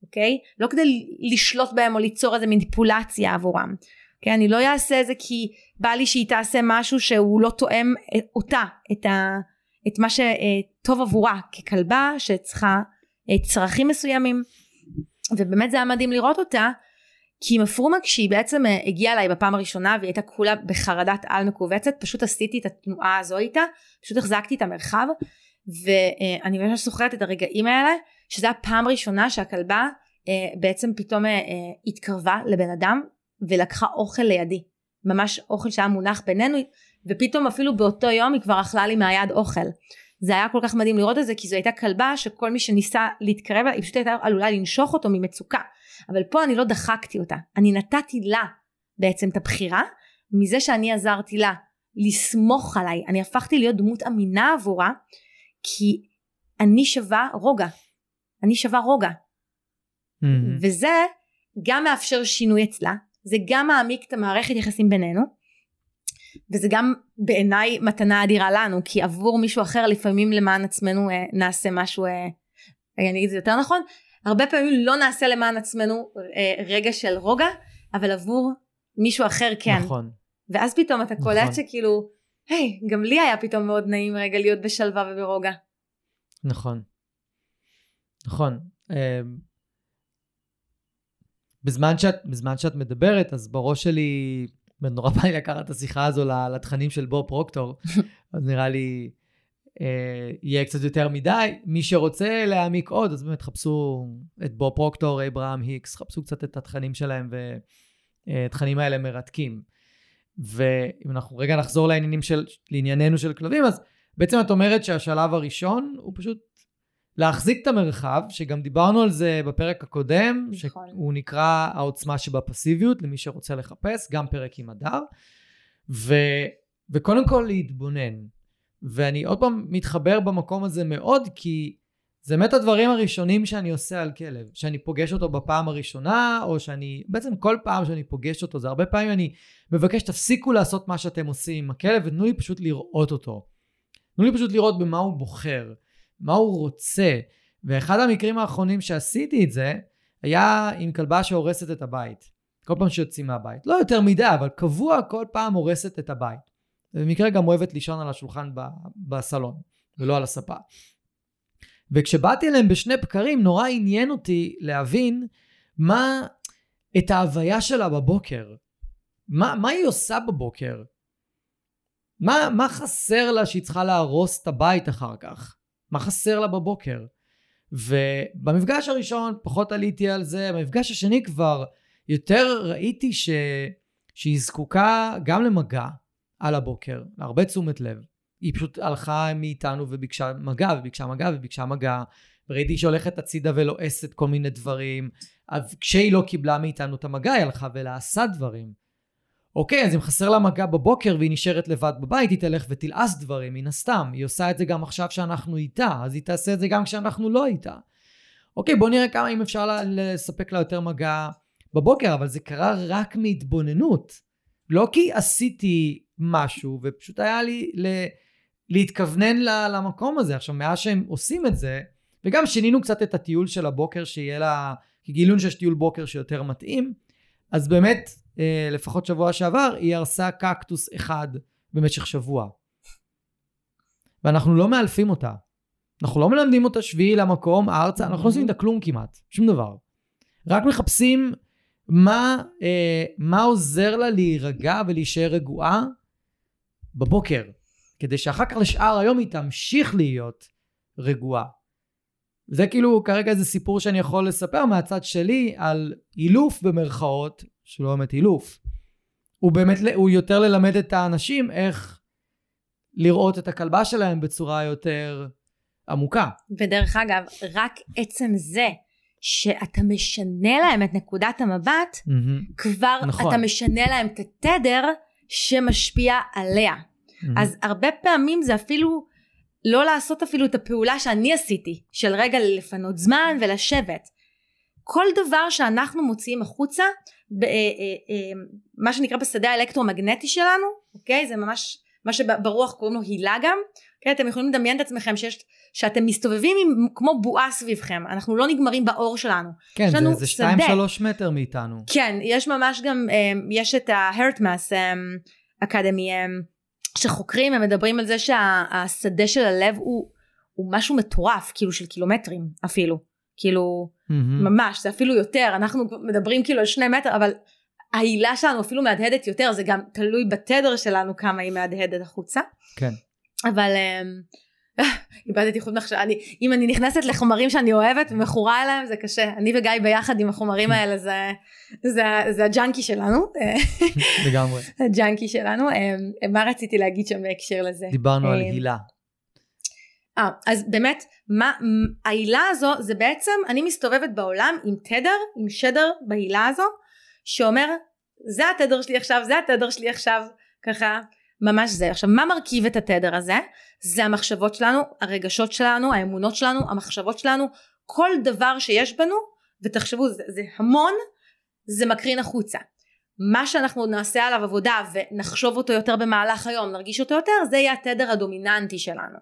אוקיי? לא כדי לשלוט בהם או ליצור איזה מניפולציה עבורם. כן, אני לא אעשה את זה כי בא לי שהיא תעשה משהו שהוא לא תואם אה, אותה, את, ה, את מה שטוב עבורה ככלבה שצריכה אה, צרכים מסוימים. ובאמת זה היה מדהים לראות אותה, כי עם הפרומה כשהיא בעצם אה, הגיעה אליי בפעם הראשונה והיא הייתה כולה בחרדת על מכווצת, פשוט עשיתי את התנועה הזו איתה, פשוט החזקתי את המרחב, ואני ממש זוכרת את הרגעים האלה, שזו הפעם ראשונה שהכלבה אה, בעצם פתאום אה, התקרבה לבן אדם ולקחה אוכל לידי, ממש אוכל שהיה מונח בינינו, ופתאום אפילו באותו יום היא כבר אכלה לי מהיד אוכל. זה היה כל כך מדהים לראות את זה כי זו הייתה כלבה שכל מי שניסה להתקרב היא פשוט הייתה עלולה לנשוך אותו ממצוקה. אבל פה אני לא דחקתי אותה אני נתתי לה בעצם את הבחירה מזה שאני עזרתי לה לסמוך עליי. אני הפכתי להיות דמות אמינה עבורה כי אני שווה רוגע אני שווה רוגע. mm-hmm. וזה גם מאפשר שינוי אצלה זה גם מעמיק את המערכת יחסים בינינו וזה גם בעיניי מתנה אדירה לנו כי עבור מישהו אחר לפעמים למען עצמנו אה, נעשה משהו אה, אני אגיד את זה יותר נכון הרבה פעמים לא נעשה למען עצמנו אה, רגע של רוגע אבל עבור מישהו אחר כן. נכון. ואז פתאום אתה קולט נכון. שכאילו היי גם לי היה פתאום מאוד נעים רגע להיות בשלווה וברוגע. נכון נכון אה, בזמן שאת, בזמן שאת מדברת אז בראש שלי נורא בא לי לקחת את השיחה הזו לתכנים של בוב פרוקטור, [laughs] אז נראה לי אה, יהיה קצת יותר מדי. מי שרוצה להעמיק עוד, אז באמת חפשו את בוב פרוקטור, אברהם היקס, חפשו קצת את התכנים שלהם, והתכנים האלה מרתקים. ואם אנחנו רגע נחזור לעניינים של, לענייננו של כלבים, אז בעצם את אומרת שהשלב הראשון הוא פשוט להחזיק את המרחב, שגם דיברנו על זה בפרק הקודם, נכון. שהוא נקרא העוצמה שבפסיביות, למי שרוצה לחפש, גם פרק עם הדר, ו, וקודם כל להתבונן. ואני עוד פעם מתחבר במקום הזה מאוד, כי זה באמת הדברים הראשונים שאני עושה על כלב, שאני פוגש אותו בפעם הראשונה, או שאני, בעצם כל פעם שאני פוגש אותו, זה הרבה פעמים אני מבקש, תפסיקו לעשות מה שאתם עושים עם הכלב, ותנו לי פשוט לראות אותו. תנו לי פשוט לראות במה הוא בוחר, מה הוא רוצה. ואחד המקרים האחרונים שעשיתי את זה, היה עם כלבה שהורסת את הבית. כל פעם שיוצאים מהבית. לא יותר מדי, אבל קבוע כל פעם הורסת את הבית. ובמקרה גם אוהבת לישון על השולחן ב- בסלון, ולא על הספה. וכשבאתי אליהם בשני בקרים, נורא עניין אותי להבין מה את ההוויה שלה בבוקר. מה, מה היא עושה בבוקר? מה, מה חסר לה שהיא צריכה להרוס את הבית אחר כך? מה חסר לה בבוקר? ובמפגש הראשון פחות עליתי על זה, במפגש השני כבר יותר ראיתי ש... שהיא זקוקה גם למגע על הבוקר, להרבה תשומת לב. היא פשוט הלכה מאיתנו וביקשה מגע, וביקשה מגע, וביקשה מגע, וראיתי שהיא הולכת הצידה ולועסת כל מיני דברים. כשהיא לא קיבלה מאיתנו את המגע, היא הלכה ולעשה דברים. אוקיי, אז אם חסר לה מגע בבוקר והיא נשארת לבד בבית, היא תלך ותלעס דברים, מן הסתם. היא עושה את זה גם עכשיו שאנחנו איתה, אז היא תעשה את זה גם כשאנחנו לא איתה. אוקיי, בוא נראה כמה, אם אפשר לה, לספק לה יותר מגע בבוקר, אבל זה קרה רק מהתבוננות. לא כי עשיתי משהו, ופשוט היה לי ל... להתכוונן למקום הזה. עכשיו, מאז שהם עושים את זה, וגם שינינו קצת את הטיול של הבוקר, שיהיה לה... כי גילינו שיש טיול בוקר שיותר מתאים, אז באמת, לפחות שבוע שעבר, היא הרסה קקטוס אחד במשך שבוע. ואנחנו לא מאלפים אותה. אנחנו לא מלמדים אותה שביעי למקום, ארצה, אנחנו לא עושים איתה כלום כמעט, שום דבר. רק מחפשים מה, אה, מה עוזר לה להירגע ולהישאר רגועה בבוקר, כדי שאחר כך לשאר היום היא תמשיך להיות רגועה. זה כאילו כרגע איזה סיפור שאני יכול לספר מהצד שלי על אילוף במרכאות, שלא באמת אילוף. הוא באמת, הוא יותר ללמד את האנשים איך לראות את הכלבה שלהם בצורה יותר עמוקה. ודרך אגב, רק עצם זה שאתה משנה להם את נקודת המבט, Mm-hmm. כבר נכון. אתה משנה להם את התדר שמשפיע עליה. Mm-hmm. אז הרבה פעמים זה אפילו לא לעשות אפילו את הפעולה שאני עשיתי, של רגע לפנות זמן ולשבת. כל דבר שאנחנו מוציאים החוצה, מה שנקרא בשדה האלקטרומגנטי שלנו, אוקיי? זה ממש מה שברוח קוראים לו הילה גם, אוקיי? אתם יכולים לדמיין את עצמכם שיש, שאתם מסתובבים עם, כמו בועה סביבכם, אנחנו לא נגמרים באור שלנו. כן, יש זה, לנו זה שדה. 2-3 מטר מאיתנו. כן, יש ממש גם, אה, יש את ההרטמאס אקדמי שחוקרים, הם מדברים על זה שהשדה של הלב הוא, הוא משהו מטורף, כאילו של קילומטרים אפילו, כאילו Mm-hmm. ממש, זה אפילו יותר, אנחנו מדברים כאילו על שני מטר, אבל ההילה שלנו אפילו מהדהדת יותר, זה גם תלוי בתדר שלנו כמה היא מהדהדת החוצה. כן. אבל אמ, [laughs] איבדתי חוט מחשבה, אני, אם אני נכנסת לחומרים שאני אוהבת ומכורה אליהם זה קשה, אני וגיא ביחד עם החומרים האלה זה, זה, זה הג'אנקי שלנו, לגמרי. [laughs] הג'אנקי שלנו, אמ, מה רציתי להגיד שם בהקשר לזה? דיברנו על אמ, הילה. אה, אז באמת, מה, העילה הזו זה בעצם, אני מסתובבת בעולם עם תדר, עם שדר בעילה הזו, שאומר, זה התדר שלי עכשיו, זה התדר שלי עכשיו, ככה, ממש זה. עכשיו, מה מרכיב את התדר הזה? זה המחשבות שלנו, הרגשות שלנו, האמונות שלנו, המחשבות שלנו, כל דבר שיש בנו, ותחשבו, זה, זה המון, זה מקרין החוצה. מה שאנחנו נעשה עליו עבודה ונחשוב אותו יותר במהלך היום, נרגיש אותו יותר, זה יהיה התדר הדומיננטי שלנו.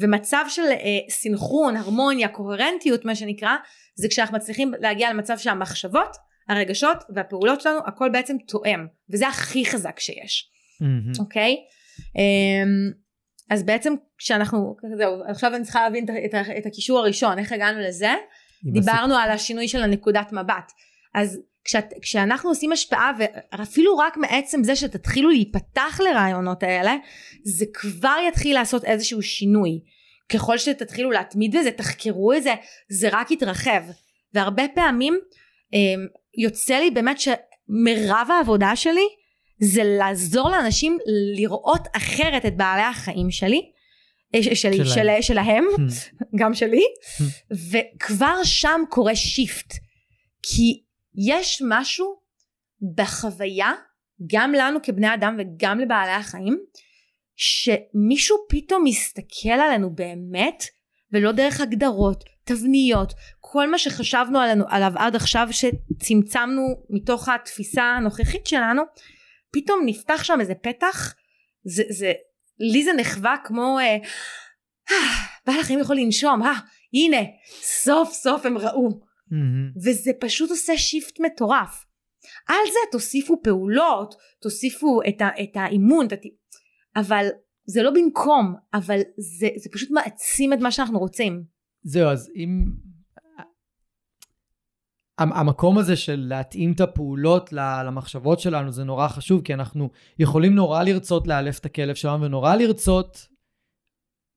ומצב של אה, סינכרון, הרמוניה, קוהרנטיות מה שנקרא, זה כשאנחנו מצליחים להגיע למצב שהמחשבות, הרגשות והפעולות שלנו הכל בעצם תואם, וזה הכי חזק שיש, מהמם. אוקיי? אמ, אז בעצם כשאנחנו, זהו, עכשיו אני צריכה להבין את, את, הקישור הראשון, איך הגענו לזה? דיברנו על השינוי של הנקודת מבט. אז כשאת, כשאנחנו עושים השפעה ואפילו רק מעצם זה שתתחילו להיפתח לרעיונות האלה זה כבר יתחיל לעשות איזשהו שינוי. ככל שתתחילו להתמיד בזה תחקרו את זה זה רק יתרחב. והרבה פעמים אה, יוצא לי באמת שמרב העבודה שלי זה לעזור לאנשים לראות אחרת את בעלי החיים שלי. אה, שלי, שלהם. של, שלהם, מהמם. גם שלי, וכבר שם קורה שיפט. כי יש משהו בחוויה, גם לנו כבני אדם וגם לבעלי החיים, שמישהו פתאום מסתכל עלינו באמת ולא דרך הגדרות, תבניות, כל מה שחשבנו עלינו, עליו עד עכשיו שצמצמנו מתוך התפיסה הנוכחית שלנו, פתאום נפתח שם איזה פתח, זה, זה, לי זה נחווה כמו, אה, אה, בעל החיים יכול לנשום, אה, הנה, סוף סוף הם ראו. מהמם. וזה פשוט עושה שיפט מטורף. על זה תוסיפו פעולות, תוסיפו את, ה, את האימון, את הת... אבל זה לא במקום, אבל זה, זה פשוט מעצים את מה שאנחנו רוצים. זהו, אז אם... המ- המקום הזה של להתאים את הפעולות למחשבות שלנו זה נורא חשוב, כי אנחנו יכולים נורא לרצות לאלף את הכלב שלנו ונורא לרצות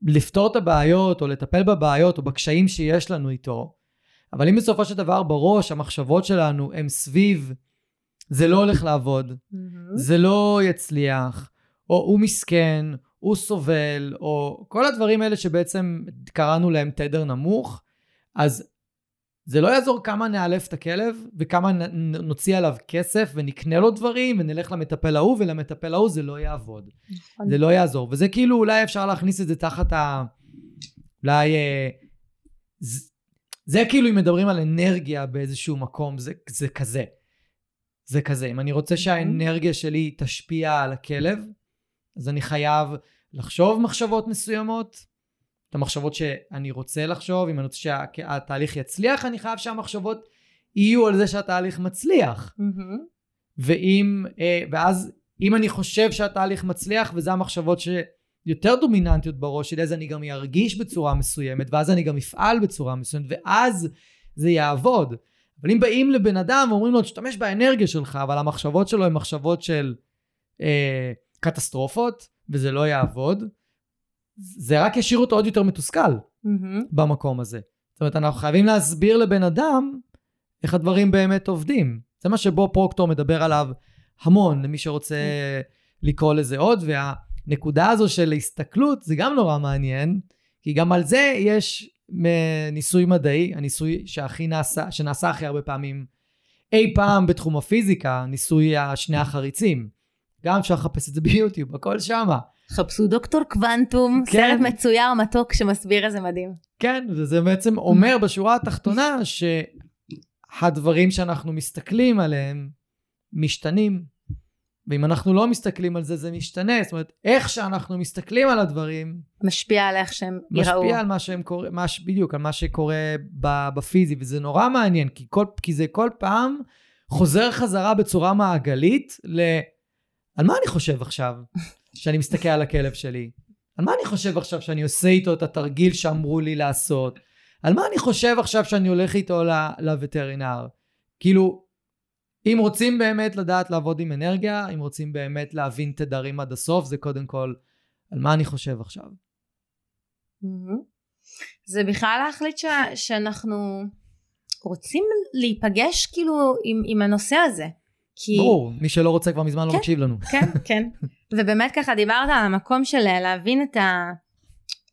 לפתור את הבעיות או לטפל בבעיות או בקשיים שיש לנו איתו, אבל אם בסופו של דבר בראש המחשבות שלנו הם סביב זה לא הולך לעבוד, זה לא יצליח, או הוא מסכן, הוא סובל, או כל הדברים האלה שבעצם קראנו להם תדר נמוך, אז זה לא יעזור כמה נאלף את הכלב, וכמה נוציא עליו כסף, ונקנה לו דברים, ונלך למטפל ההוא, ולמטפל ההוא זה לא יעבוד. נכון. זה לא יעזור. וזה כאילו, אולי אפשר להכניס את זה תחת ה... אולי... אה, זה כאילו אם מדברים על אנרגיה באיזשהו מקום, זה, זה כזה. זה כזה. אם אני רוצה שהאנרגיה שלי תשפיע על הכלב, אז אני חייב לחשוב מחשבות מסוימות, את המחשבות שאני רוצה לחשוב, אם אני רוצה שהתהליך יצליח, אני חייב שהמחשבות יהיו על זה שהתהליך מצליח. מהמם. ואם, אה, ואז אם אני חושב שהתהליך מצליח וזה המחשבות שיותר דומיננטיות בראש שלי, אז אני גם ארגיש בצורה מסוימת, ואז אני גם אפעל בצורה מסוימת, ואז זה יעבוד. אבל אם באים לבן אדם ואומרים לו, תשתמש באנרגיה שלך, אבל המחשבות שלו הן מחשבות של אה, קטסטרופות, וזה לא יעבוד, זה רק ישאיר אותו עוד יותר מתוסכל. מהמם. במקום הזה. זאת אומרת, אנחנו חייבים להסביר לבן אדם איך הדברים באמת עובדים. זה מה שבו פרוקטור מדבר עליו המון, למי שרוצה לקרוא לזה עוד, והנקודה הזו של הסתכלות זה גם נורא מעניין, כי גם על זה יש מ- ניסוי מדעי, הניסוי שהכי נעשה, שנעשה הכי הרבה פעמים אי פעם בתחום הפיזיקה, ניסוי השני החריצים. גם אפשר לחפש את זה [laughs] ביוטיוב, הכל שמה. חפשו דוקטור קוונטום, כן. סרט מצויר מתוק שמסביר איזה מדהים. כן, וזה בעצם אומר בשורה התחתונה שהדברים שאנחנו מסתכלים עליהם משתנים, ואם אנחנו לא מסתכלים על זה, זה משתנה. זאת אומרת, איך שאנחנו מסתכלים על הדברים, משפיע על איך שהם ייראו. משפיע על מה שהם קורא, מה, בדיוק, על מה שקורה בפיזי, וזה נורא מעניין, כי, כל, כי זה כל פעם חוזר חזרה בצורה מעגלית ל... על מה אני חושב עכשיו [laughs] שאני מסתכל על הכלב שלי? על מה אני חושב עכשיו שאני עושה איתו את התרגיל שאמרו לי לעשות? על מה אני חושב עכשיו שאני הולך איתו לווטרינר? כאילו, אם רוצים באמת לדעת לעבוד עם אנרגיה, אם רוצים באמת להבין תדרים עד הסוף, זה קודם כל על מה אני חושב עכשיו. זה בכלל להחליט ש... שאנחנו רוצים להיפגש כאילו עם, עם הנושא הזה. כי... ברור, מי שלא רוצה כבר מזמן לא כן. מקשיב לנו. כן, כן. ובאמת ככה דיברת על המקום של להבין את ה...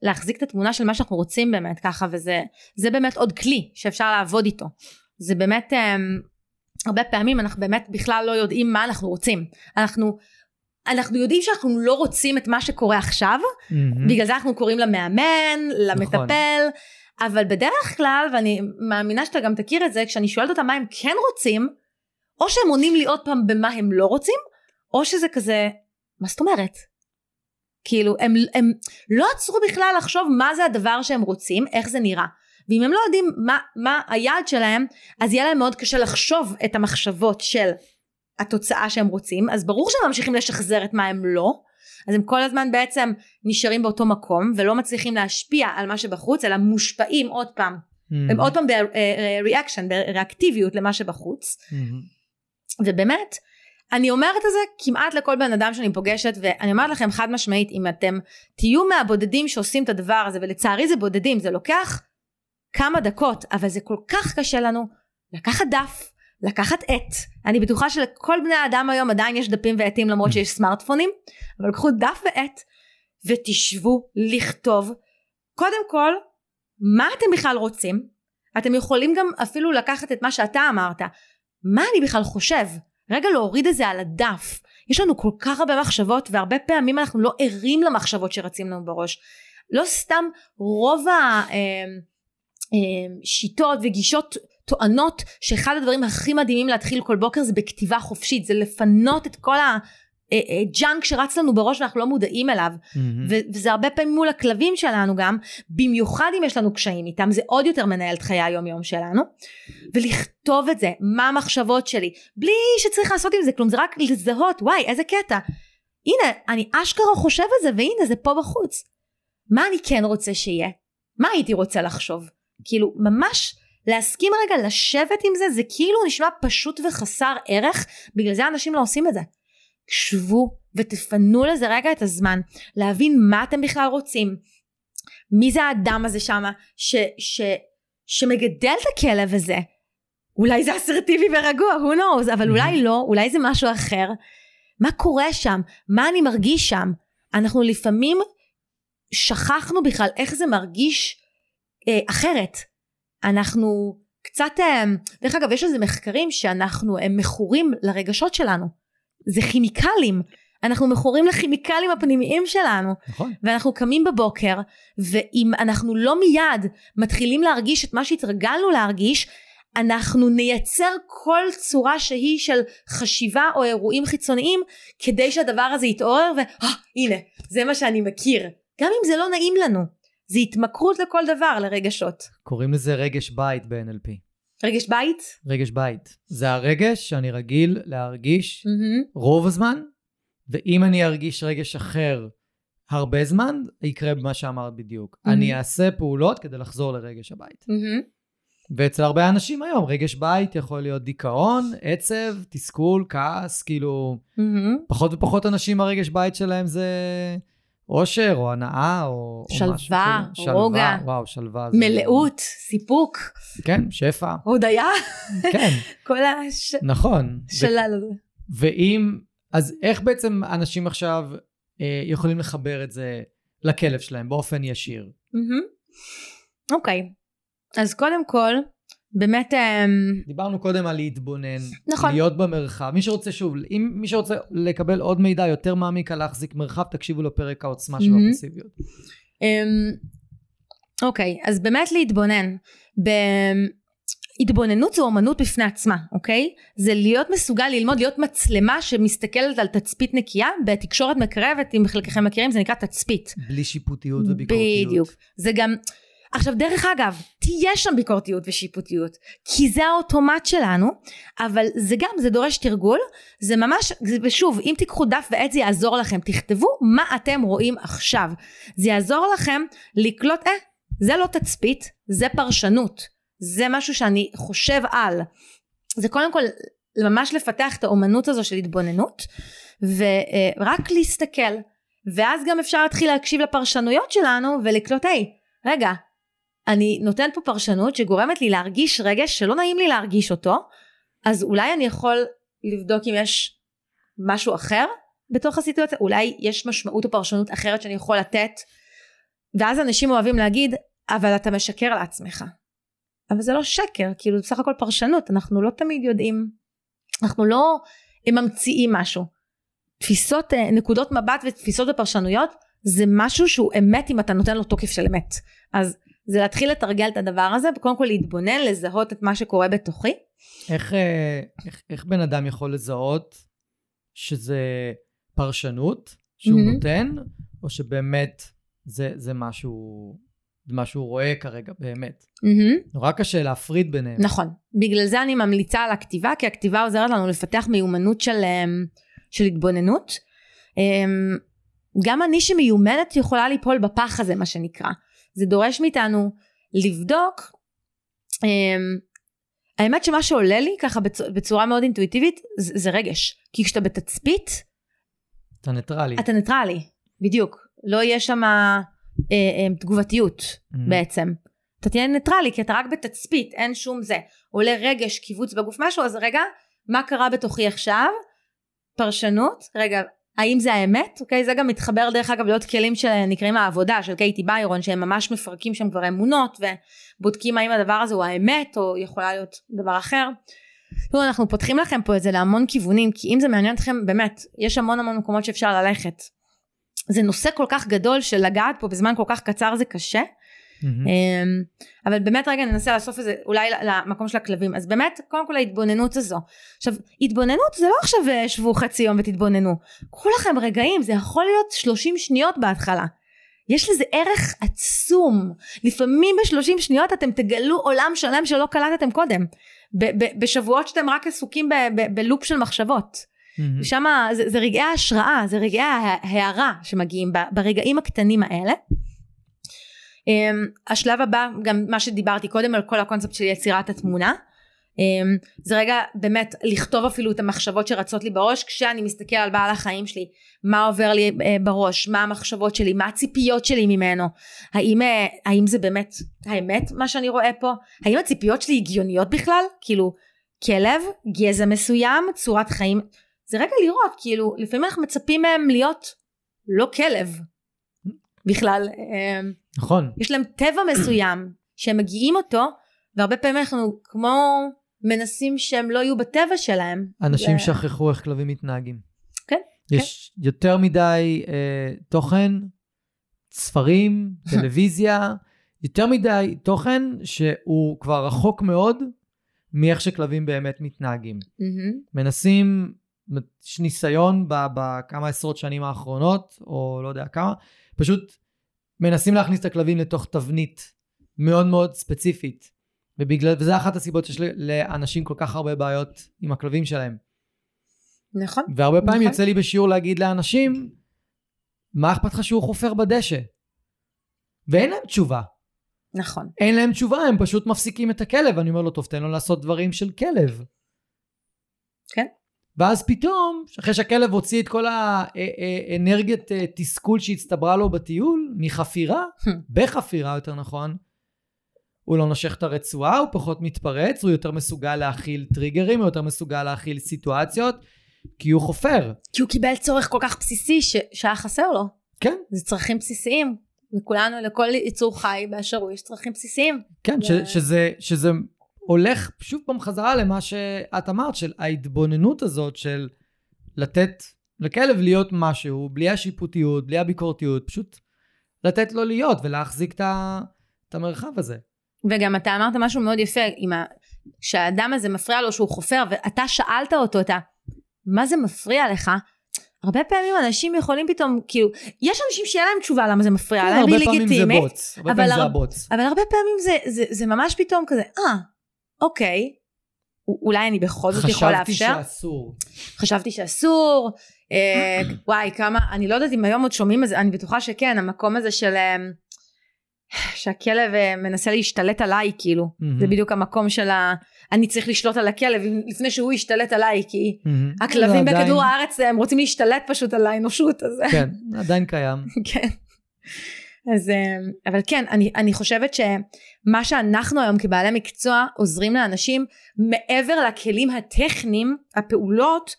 להחזיק את התמונה של מה שאנחנו רוצים באמת ככה וזה זה באמת עוד כלי שאפשר לעבוד איתו. זה באמת um, הרבה פעמים אנחנו באמת בכלל לא יודעים מה אנחנו רוצים. אנחנו אנחנו יודעים שאנחנו לא רוצים את מה שקורה עכשיו מהמם. בגלל זה אנחנו קוראים למאמן, למטפל, אבל בדרך כלל, ואני מאמינה שאתה גם תכיר את זה, כשאני שואלת אותם מה הם כן רוצים, או שהם עונים לי עוד פעם במה הם לא רוצים, או שזה כזה, מה זאת אומרת? כאילו, הם, הם לא עצרו בכלל לחשוב מה זה הדבר שהם רוצים, איך זה נראה. ואם הם לא יודעים מה, מה היעד שלהם, אז יהיה להם מאוד קשה לחשוב את המחשבות של התוצאה שהם רוצים, אז ברור שהם ממשיכים לשחזר את מה הם לא, אז הם כל הזמן בעצם נשארים באותו מקום ולא מצליחים להשפיע על מה שבחוץ אלא מושפעים עוד פעם מהמם. הם עוד פעם בריאקשן בריאקטיביות למה שבחוץ מהמם. ובאמת אני אומרת את זה כמעט לכל בן אדם שאני פוגשת ואני אומרת לכם חד משמעית אם אתם תהיו מהבודדים שעושים את הדבר הזה ולצערי זה בודדים זה לוקח כמה דקות אבל זה כל כך קשה לנו לקחת דף לקחת עט. אני בטוחה שלכל בני האדם היום עדיין יש דפים ועטים למרות שיש סמארטפונים אבל קחו דף ועט ותשבו לכתוב. קודם כל מה אתם בכלל רוצים? אתם יכולים גם אפילו לקחת את מה שאתה אמרת. מה אני בכלל חושב? רגע להוריד את זה על הדף. יש לנו כל כך הרבה מחשבות והרבה פעמים אנחנו לא ערים למחשבות שרצים לנו בראש. לא סתם רוב השיטות וגישות טוענות שאחד הדברים הכי מדהימים להתחיל כל בוקר זה בכתיבה חופשית, זה לפנות את כל הג'אנק שרץ לנו בראש ואנחנו לא מודעים אליו. Mm-hmm. וזה הרבה פעמים מול הכלבים שלנו גם, במיוחד אם יש לנו קשיים איתם, זה עוד יותר מנהל את חיי היום יום שלנו. ולכתוב את זה, מה המחשבות שלי, בלי שצריך לעשות עם זה כלום, זה רק לזהות, וואי, איזה קטע. הנה, אני אשכרה חושב על זה, והנה, זה פה בחוץ. מה אני כן רוצה שיהיה? מה הייתי רוצה לחשוב? כאילו, ממש להסכים רגע לשבת עם זה, זה כאילו נשמע פשוט וחסר ערך, בגלל זה אנשים לא עושים את זה. שבו ותפנו לזה רגע את הזמן, להבין מה אתם בכלל רוצים, מי זה האדם הזה שמה ש, ש, שמגדל את הכלב הזה. אולי זה אסרטיבי ורגוע, who knows, אבל אולי לא, אולי זה משהו אחר. מה קורה שם? מה אני מרגיש שם? אנחנו לפעמים שכחנו בכלל איך זה מרגיש אה, אחרת. אנחנו קצת, אה, דרך אגב יש איזה מחקרים שאנחנו הם מכורים לרגשות שלנו. זה כימיקלים. אנחנו מכורים לכימיקלים הפנימיים שלנו. נכון. ואנחנו קמים בבוקר, ואם אנחנו לא מיד מתחילים להרגיש את מה שהתרגלנו להרגיש, אנחנו נייצר כל צורה שהיא של חשיבה או אירועים חיצוניים כדי שהדבר הזה יתעורר והנה זה מה שאני מכיר גם אם זה לא נעים לנו זה התמכרות לכל דבר לרגשות. קוראים לזה רגש בית ב-NLP. רגש בית? רגש בית. זה הרגש שאני רגיל להרגיש Mm-hmm. רוב הזמן, ואם אני ארגיש רגש אחר הרבה זמן, יקרה מה שאמרת בדיוק. Mhm. אני אעשה פעולות כדי לחזור לרגש הבית. Mm-hmm. ואצל הרבה אנשים היום, רגש בית יכול להיות דיכאון, עצב, תסכול, כעס, כאילו, Mm-hmm. פחות ופחות אנשים הרגש בית שלהם זה אושר או הנאה או, או שלווה, משהו כזה. שלווה, רוגע. וואו, שלווה. זה- מלאות, סיפוק, כן, שפע, הודיה, כן, [laughs] כל הש... נכון. ו- שלל הזה. ואם, אז איך בעצם אנשים עכשיו אה, יכולים לחבר את זה לכלב שלהם באופן ישיר? אוקיי, אז קודם כל, באמת, אמ, דיברנו קודם על להתבונן, נכון. להיות במרחב. מי שרוצה, שוב, אם מי שרוצה לקבל עוד מידע יותר מעמיק על להחזיק מרחב, תקשיבו לפרק העוצמה Mhm. שבפסיביות. אמ, אוקיי, אז באמת להתבונן. בהתבוננות זו אומנות בפני עצמה, אוקיי? זה להיות מסוגל ללמוד להיות מצלמה שמסתכלת על תצפית נקייה, בתקשורת מקרבת, אם חלקכם מכירים, זה נקרא תצפית. בלי שיפוטיות וביקורתיות. בדיוק. זה גם... עכשיו דרך אגב, תהיה שם ביקורתיות ושיפוטיות, כי זה האוטומט שלנו, אבל זה גם, זה דורש תרגול, זה ממש, ושוב, אם תיקחו דף ועט זה יעזור לכם, תכתבו מה אתם רואים עכשיו. זה יעזור לכם לקלוט, אה, זה לא תצפית, זה פרשנות, זה משהו שאני חושב על. זה קודם כל ממש לפתח את האומנות הזו של התבוננות, ורק להסתכל, ואז גם אפשר להתחיל להקשיב לפרשנויות שלנו ולקלוט, היי, רגע, אני נותן פה פרשנות שגורמת לי להרגיש רגש שלא נעים לי להרגיש אותו, אז אולי אני יכול לבדוק אם יש משהו אחר בתוך הסיטואציה, אולי יש משמעות או פרשנות אחרת שאני יכול לתת, ואז אנשים אוהבים להגיד, אבל אתה משקר לעצמך. אבל זה לא שקר, כאילו זה בסך הכל פרשנות, אנחנו לא תמיד יודעים, אנחנו לא ממציאים משהו. תפיסות, אה, נקודות מבט ותפיסות ופרשנויות זה משהו שהוא אמת אם אתה נותן לו תוקף של אמת. אז זה להתחיל לתרגל את הדבר הזה וקודם כל להתבונן, לזהות את מה שקורה בתוכי. איך, אה, איך, איך בן אדם יכול לזהות שזה פרשנות שהוא מהמם. נותן, או שבאמת זה, זה משהו, מה שהוא רואה כרגע באמת? נורא קשה להפריד ביניהם. נכון. בגלל זה אני ממליצה על הכתיבה, כי הכתיבה עוזרת לנו לפתח מיומנות של, אמ, של התבוננות. אמ, גם אני שמיומנת יכולה ליפול בפח הזה, מה שנקרא. זה דורש מאיתנו לבדוק. אמ, האמת שמה שעולה לי ככה בצ- בצורה מאוד אינטואיטיבית זה, זה רגש. כי כשאתה בתצפית, אתה ניטרלי. אתה ניטרלי. בדיוק. לא יהיה שם אה, אה, תגובתיות. מהמם. בעצם. אתה תהיה ניטרלי כי אתה רק בתצפית אין שום זה עולה רגש קיבוץ בגוף משהו אז רגע מה קרה בתוכי עכשיו פרשנות רגע האם זה האמת אוקיי זה גם מתחבר דרך אגב לעוד כלים שנקראים העבודה של קייטי ביירון שהם ממש מפרקים שם כבר אמונות ובודקים האם הדבר הזה הוא האמת או יכולה להיות דבר אחר. תראו, אנחנו פותחים לכם פה את זה להמון כיוונים כי אם זה מעניין אתכם באמת יש המון המון מקומות שאפשר ללכת. זה נושא כל כך גדול שלגעת פה בזמן כל כך קצר זה קשה. אמ, אבל באמת רגע ננסה לאסוף את זה אולי למקום של הכלבים. אז באמת קודם כל ההתבוננות הזו. עכשיו התבוננות זה לא עכשיו אה, שבו חצי יום ותתבוננו. קחו לכם רגעים זה יכול להיות 30 שניות בהתחלה. יש לזה ערך עצום. לפעמים ב-30 שניות אתם תגלו עולם שלם שלא קלטתם קודם. בשבועות שאתם רק עסוקים בלופ של מחשבות. Mm-hmm. שם זה, זה רגעי ההשראה זה רגעי ההערה שמגיעים ברגעים הקטנים האלה השלב הבא גם מה שדיברתי קודם על כל הקונספט של יצירת התמונה um, זה רגע באמת לכתוב אפילו את המחשבות שרצות לי בראש כשאני מסתכל על בעל החיים שלי מה עובר לי uh, בראש מה המחשבות שלי מה הציפיות שלי ממנו האם, uh, האם זה באמת האמת מה שאני רואה פה? האם הציפיות שלי הגיוניות בכלל? כאילו כלב גזע מסוים צורת חיים. זה רגע לראות כאילו לפעמים אנחנו מצפים מהם להיות לא כלב בכלל. אמ, נכון. יש להם טבע מסוים שהם מגיעים אותו והרבה פעמים אנחנו כמו מנסים שהם לא יהיו בטבע שלהם. אנשים ו... שכחו איך כלבים מתנהגים. כן. יש כן. יותר מדי אה, תוכן, ספרים, [laughs] טלוויזיה, יותר מדי תוכן שהוא כבר רחוק מאוד מאיך שכלבים באמת מתנהגים. מנסים, יש ניסיון בכמה עשרות שנים האחרונות, או לא יודע כמה, פשוט מנסים להכניס את הכלבים לתוך תבנית מאוד מאוד ספציפית. ובגלל, וזה אחת הסיבות שיש לאנשים כל כך הרבה בעיות עם הכלבים שלהם. נכון. והרבה פעמים נכון. יוצא לי בשיעור להגיד לאנשים, מה אכפת לך שהוא חופר בדשא? ואין להם תשובה. נכון. אין להם תשובה, הם פשוט מפסיקים את הכלב. אני אומר לו, טוב, תן לו לעשות דברים של כלב. כן. ואז פתאום, אחרי שהכלב הוציא את כל האנרגיית אה, תסכול שהצטברה לו בטיול, מחפירה, בחפירה יותר נכון, הוא לא נושך את הרצועה, הוא פחות מתפרץ, הוא יותר מסוגל להכיל טריגרים, הוא יותר מסוגל להכיל סיטואציות, כי הוא חופר. כי הוא קיבל צורך כל כך בסיסי ש... שהיה חסר לו. כן. זה צרכים בסיסיים. לכולנו, לכל יצור חי באשר הוא יש צרכים בסיסיים. כן, ו... ש, שזה, שזה הולך שוב פעם חזרה למה שאת אמרת, של ההתבוננות הזאת של לתת לכלב להיות משהו, בלי השיפוטיות, בלי הביקורתיות, פשוט לתת לו להיות ולהחזיק את המרחב הזה. וגם אתה אמרת משהו מאוד יפה, ה... שהאדם הזה מפריע לו שהוא חופר, ואתה שאלת אותו, אתה, מה זה מפריע לך? הרבה פעמים אנשים יכולים פתאום, כאילו, יש אנשים שאין להם תשובה למה זה מפריע כן, להם, היא לגיטימית. הרבה פעמים זה בוץ, הרבה פעמים זה הבוץ. אבל הרבה פעמים זה, זה, זה ממש פתאום כזה, אה, אוקיי, אולי אני בכל זאת יכול לאפשר. חשבתי שאסור. חשבתי שאסור. אה, וואי, כמה, אני לא יודעת אם היום עוד שומעים את זה, אני בטוחה שכן, המקום הזה של... אה, שהכלב אה, מנסה להשתלט עליי, כאילו. זה בדיוק המקום של ה... אני צריך לשלוט על הכלב לפני שהוא ישתלט עליי, כי הכלבים בכדור הארץ הם רוצים להשתלט פשוט על האנושות, אז... כן, עדיין קיים. [laughs] כן. אז אבל כן אני, אני חושבת שמה שאנחנו היום כבעלי מקצוע עוזרים לאנשים מעבר לכלים הטכניים הפעולות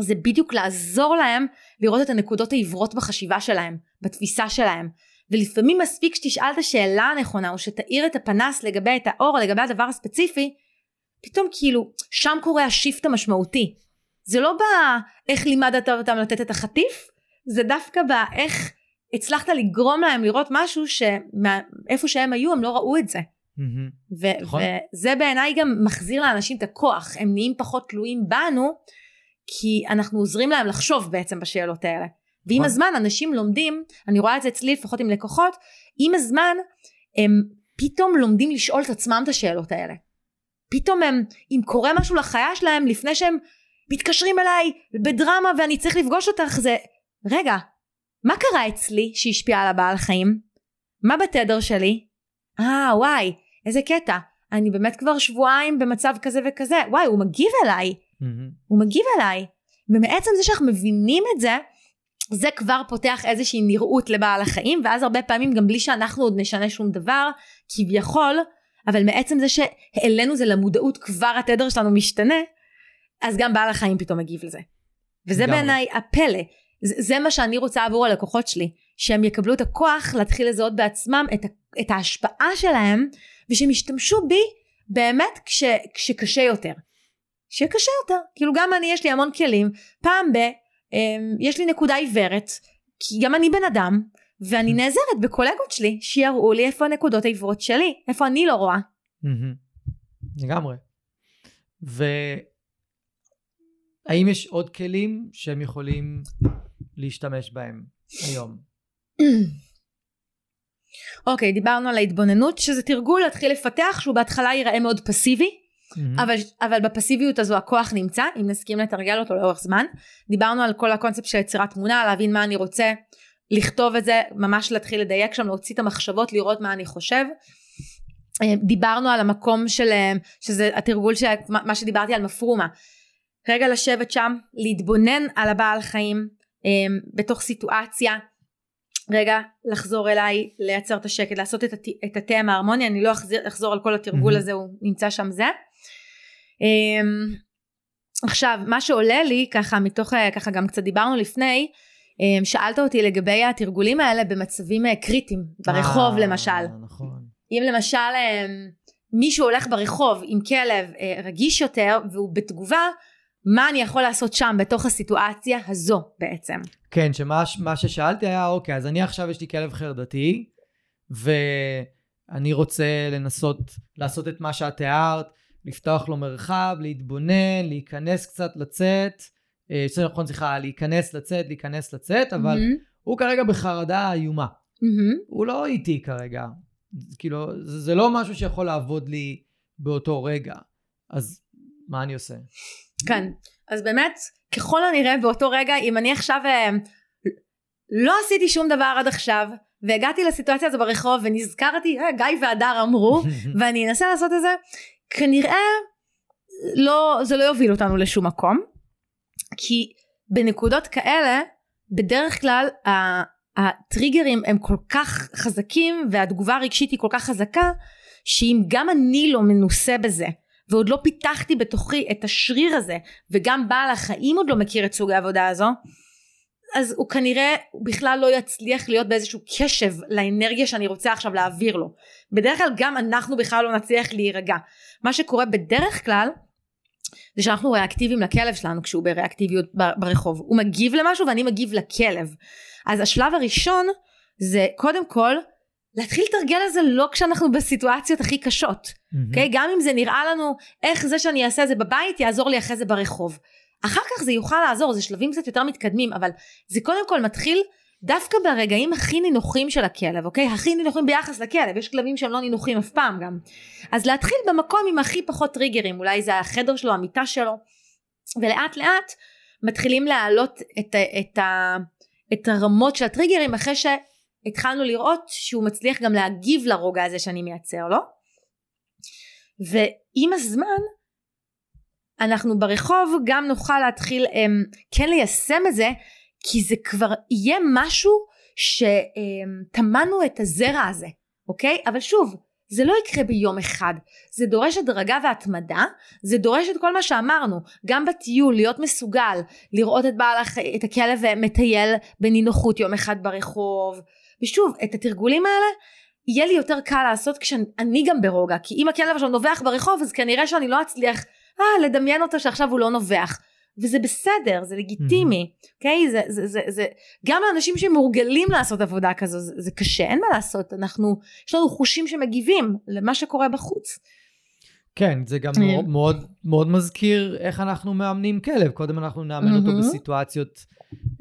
זה בדיוק לעזור להם לראות את הנקודות העיוורות בחשיבה שלהם בתפיסה שלהם. ולפעמים מספיק שתשאל את השאלה הנכונה או שתאיר את הפנס לגבי את האור לגבי הדבר הספציפי פתאום כאילו שם קורה השיפט המשמעותי. זה לא באיך לימדת אותם לתת את החטיף זה דווקא באיך הצלחת לגרום להם לראות משהו שאיפה שהם היו הם לא ראו את זה. ו- נכון. וזה בעיניי גם מחזיר לאנשים את הכוח, הם נהיים פחות תלויים בנו, כי אנחנו עוזרים להם לחשוב בעצם בשאלות האלה. ועם נכון. הזמן אנשים לומדים, אני רואה את זה אצלי לפחות עם לקוחות, עם הזמן הם פתאום לומדים לשאול את עצמם את השאלות האלה. פתאום הם, אם קורה משהו לחיה שלהם לפני שהם מתקשרים אליי בדרמה ואני צריך לפגוש אותך, זה רגע, מה קרה אצלי שהשפיע על הבעל חיים? מה בתדר שלי? אה וואי איזה קטע. אני באמת כבר שבועיים במצב כזה וכזה. וואי הוא מגיב אליי. mm-hmm. הוא מגיב אליי. ומעצם זה שאנחנו מבינים את זה זה כבר פותח איזושהי נראות לבעל החיים ואז הרבה פעמים גם בלי שאנחנו עוד נשנה שום דבר כביכול אבל מעצם זה שהעלינו זה למודעות כבר התדר שלנו משתנה אז גם בעל החיים פתאום מגיב לזה. וזה בעיניי הפלא זה, זה מה שאני רוצה עבור הלקוחות שלי, שהם יקבלו את הכוח להתחיל לזהות בעצם את, את ההשפעה שלהם, ושהם ישתמשו בי באמת כש, כשקשה יותר. שקשה יותר, כאילו גם אני יש לי המון כלים, פעם ב... אמ, יש לי נקודה עיוורת, כי גם אני בן אדם, ואני נעזרת בקולגות שלי, שיראו לי איפה הנקודות העיוורות שלי, איפה אני לא רואה. לגמרי. והאם יש עוד כלים שהם יכולים להשתמש בהם היום? [clears throat] אוקיי, okay, דיברנו על ההתבוננות, שזה תרגול להתחיל לפתח, שהוא בהתחלה ייראה מאוד פסיבי, mm-hmm. אבל, אבל בפסיביות הזו הכוח נמצא, אם נסכים לתרגל אותו לאורך זמן. דיברנו על כל הקונספט של יצירת תמונה, להבין מה אני רוצה, לכתוב את זה, ממש להתחיל לדייק שם, להוציא את המחשבות, לראות מה אני חושב. אה, דיברנו על המקום של, אה, שזה התרגול, של, מה שדיברתי על מפרומה. רגע לשבת שם, להתבונן על הבעל חיים בתוך סיטואציה, רגע לחזור אליי, לייצר את השקט, לעשות את, הת, את התה עם ההרמוניה, אני לא אחזיר, אחזור על כל התרגול mm-hmm. הזה, הוא נמצא שם זה. עכשיו, מה שעולה לי, ככה מתוך, ככה גם קצת דיברנו לפני, שאלת אותי לגבי התרגולים האלה במצבים קריטיים, ברחוב למשל. נכון. אם למשל אמ, מישהו הולך ברחוב עם כלב אה, רגיש יותר והוא בתגובה מה אני יכול לעשות שם בתוך הסיטואציה הזו בעצם. כן, שמה ששאלתי היה אוקיי אז אני עכשיו יש לי כלב חרדתי ואני רוצה לנסות לעשות את מה שאת תיארת, לפתוח לו מרחב, להתבונן, להיכנס קצת, לצאת, אה, יותר נכון סליחה, להיכנס, לצאת, להיכנס, לצאת, אבל mm-hmm. הוא כרגע בחרדה איומה. Mm-hmm. הוא לא איתי כרגע, כאילו, זה, זה לא משהו שיכול לעבוד לי באותו רגע. אז מה אני עושה? כן, אז באמת, ככל הנראה באותו רגע, אם אני עכשיו אה, לא עשיתי שום דבר עד עכשיו, והגעתי לסיטואציה הזו ברחוב ונזכרתי, אה, גיא והדר אמרו, [laughs] ואני אנסה לעשות את זה, כנראה לא, זה לא יוביל אותנו לשום מקום, כי בנקודות כאלה, בדרך כלל הטריגרים הם כל כך חזקים והתגובה הרגשית היא כל כך חזקה שאם גם אני לא מנוסה בזה ועוד לא פיתחתי בתוכי את השריר הזה וגם בעל החיים עוד לא מכיר את סוג העבודה הזו אז הוא כנראה בכלל לא יצליח להיות באיזשהו קשב לאנרגיה שאני רוצה עכשיו להעביר לו. בדרך כלל גם אנחנו בכלל לא נצליח להירגע. מה שקורה בדרך כלל זה שאנחנו ריאקטיביים לכלב שלנו כשהוא בריאקטיביות ברחוב. הוא מגיב למשהו ואני מגיב לכלב. אז השלב הראשון זה קודם כל להתחיל לתרגל את זה לא כשאנחנו בסיטואציות הכי קשות, אוקיי? Mm-hmm. Okay? גם אם זה נראה לנו איך זה שאני אעשה את זה בבית יעזור לי אחרי זה ברחוב. אחר כך זה יוכל לעזור, זה שלבים קצת יותר מתקדמים, אבל זה קודם כל מתחיל דווקא ברגעים הכי נינוחים של הכלב, אוקיי? הכי נינוחים ביחס לכלב, יש כלבים שהם לא נינוחים אף פעם גם. אז להתחיל במקום עם הכי פחות טריגרים, אולי זה החדר שלו, המיטה שלו, ולאט לאט מתחילים להעלות את, את, את, את הרמות של הטריגרים אחרי שהתחלנו לראות שהוא מצליח גם להגיב לרוגע הזה שאני מייצר לו. ועם הזמן אנחנו ברחוב גם נוכל להתחיל הם, כן ליישם את זה כי זה כבר יהיה משהו שטמנו את הזרע הזה אוקיי אבל שוב זה לא יקרה ביום אחד, זה דורש הדרגה והתמדה, זה דורש את כל מה שאמרנו, גם בטיול להיות מסוגל לראות את בעל. את הכלב מטייל בנינוחות יום אחד ברחוב, ושוב את התרגולים האלה יהיה לי יותר קל לעשות כשאני גם ברוגע, כי אם הכלב עכשיו נובח ברחוב אז כנראה שאני לא אצליח אה, לדמיין אותו שעכשיו הוא לא נובח. וזה בסדר, זה לגיטימי, אוקיי? Mm-hmm. Okay? זה, זה, זה, זה, גם לאנשים שמורגלים לעשות עבודה כזו, זה, זה קשה, אין מה לעשות, אנחנו, יש לנו חושים שמגיבים למה שקורה בחוץ. כן, זה גם. מאוד, מאוד, מאוד מזכיר איך אנחנו מאמנים כלב, קודם אנחנו נאמן אותו mm-hmm. בסיטואציות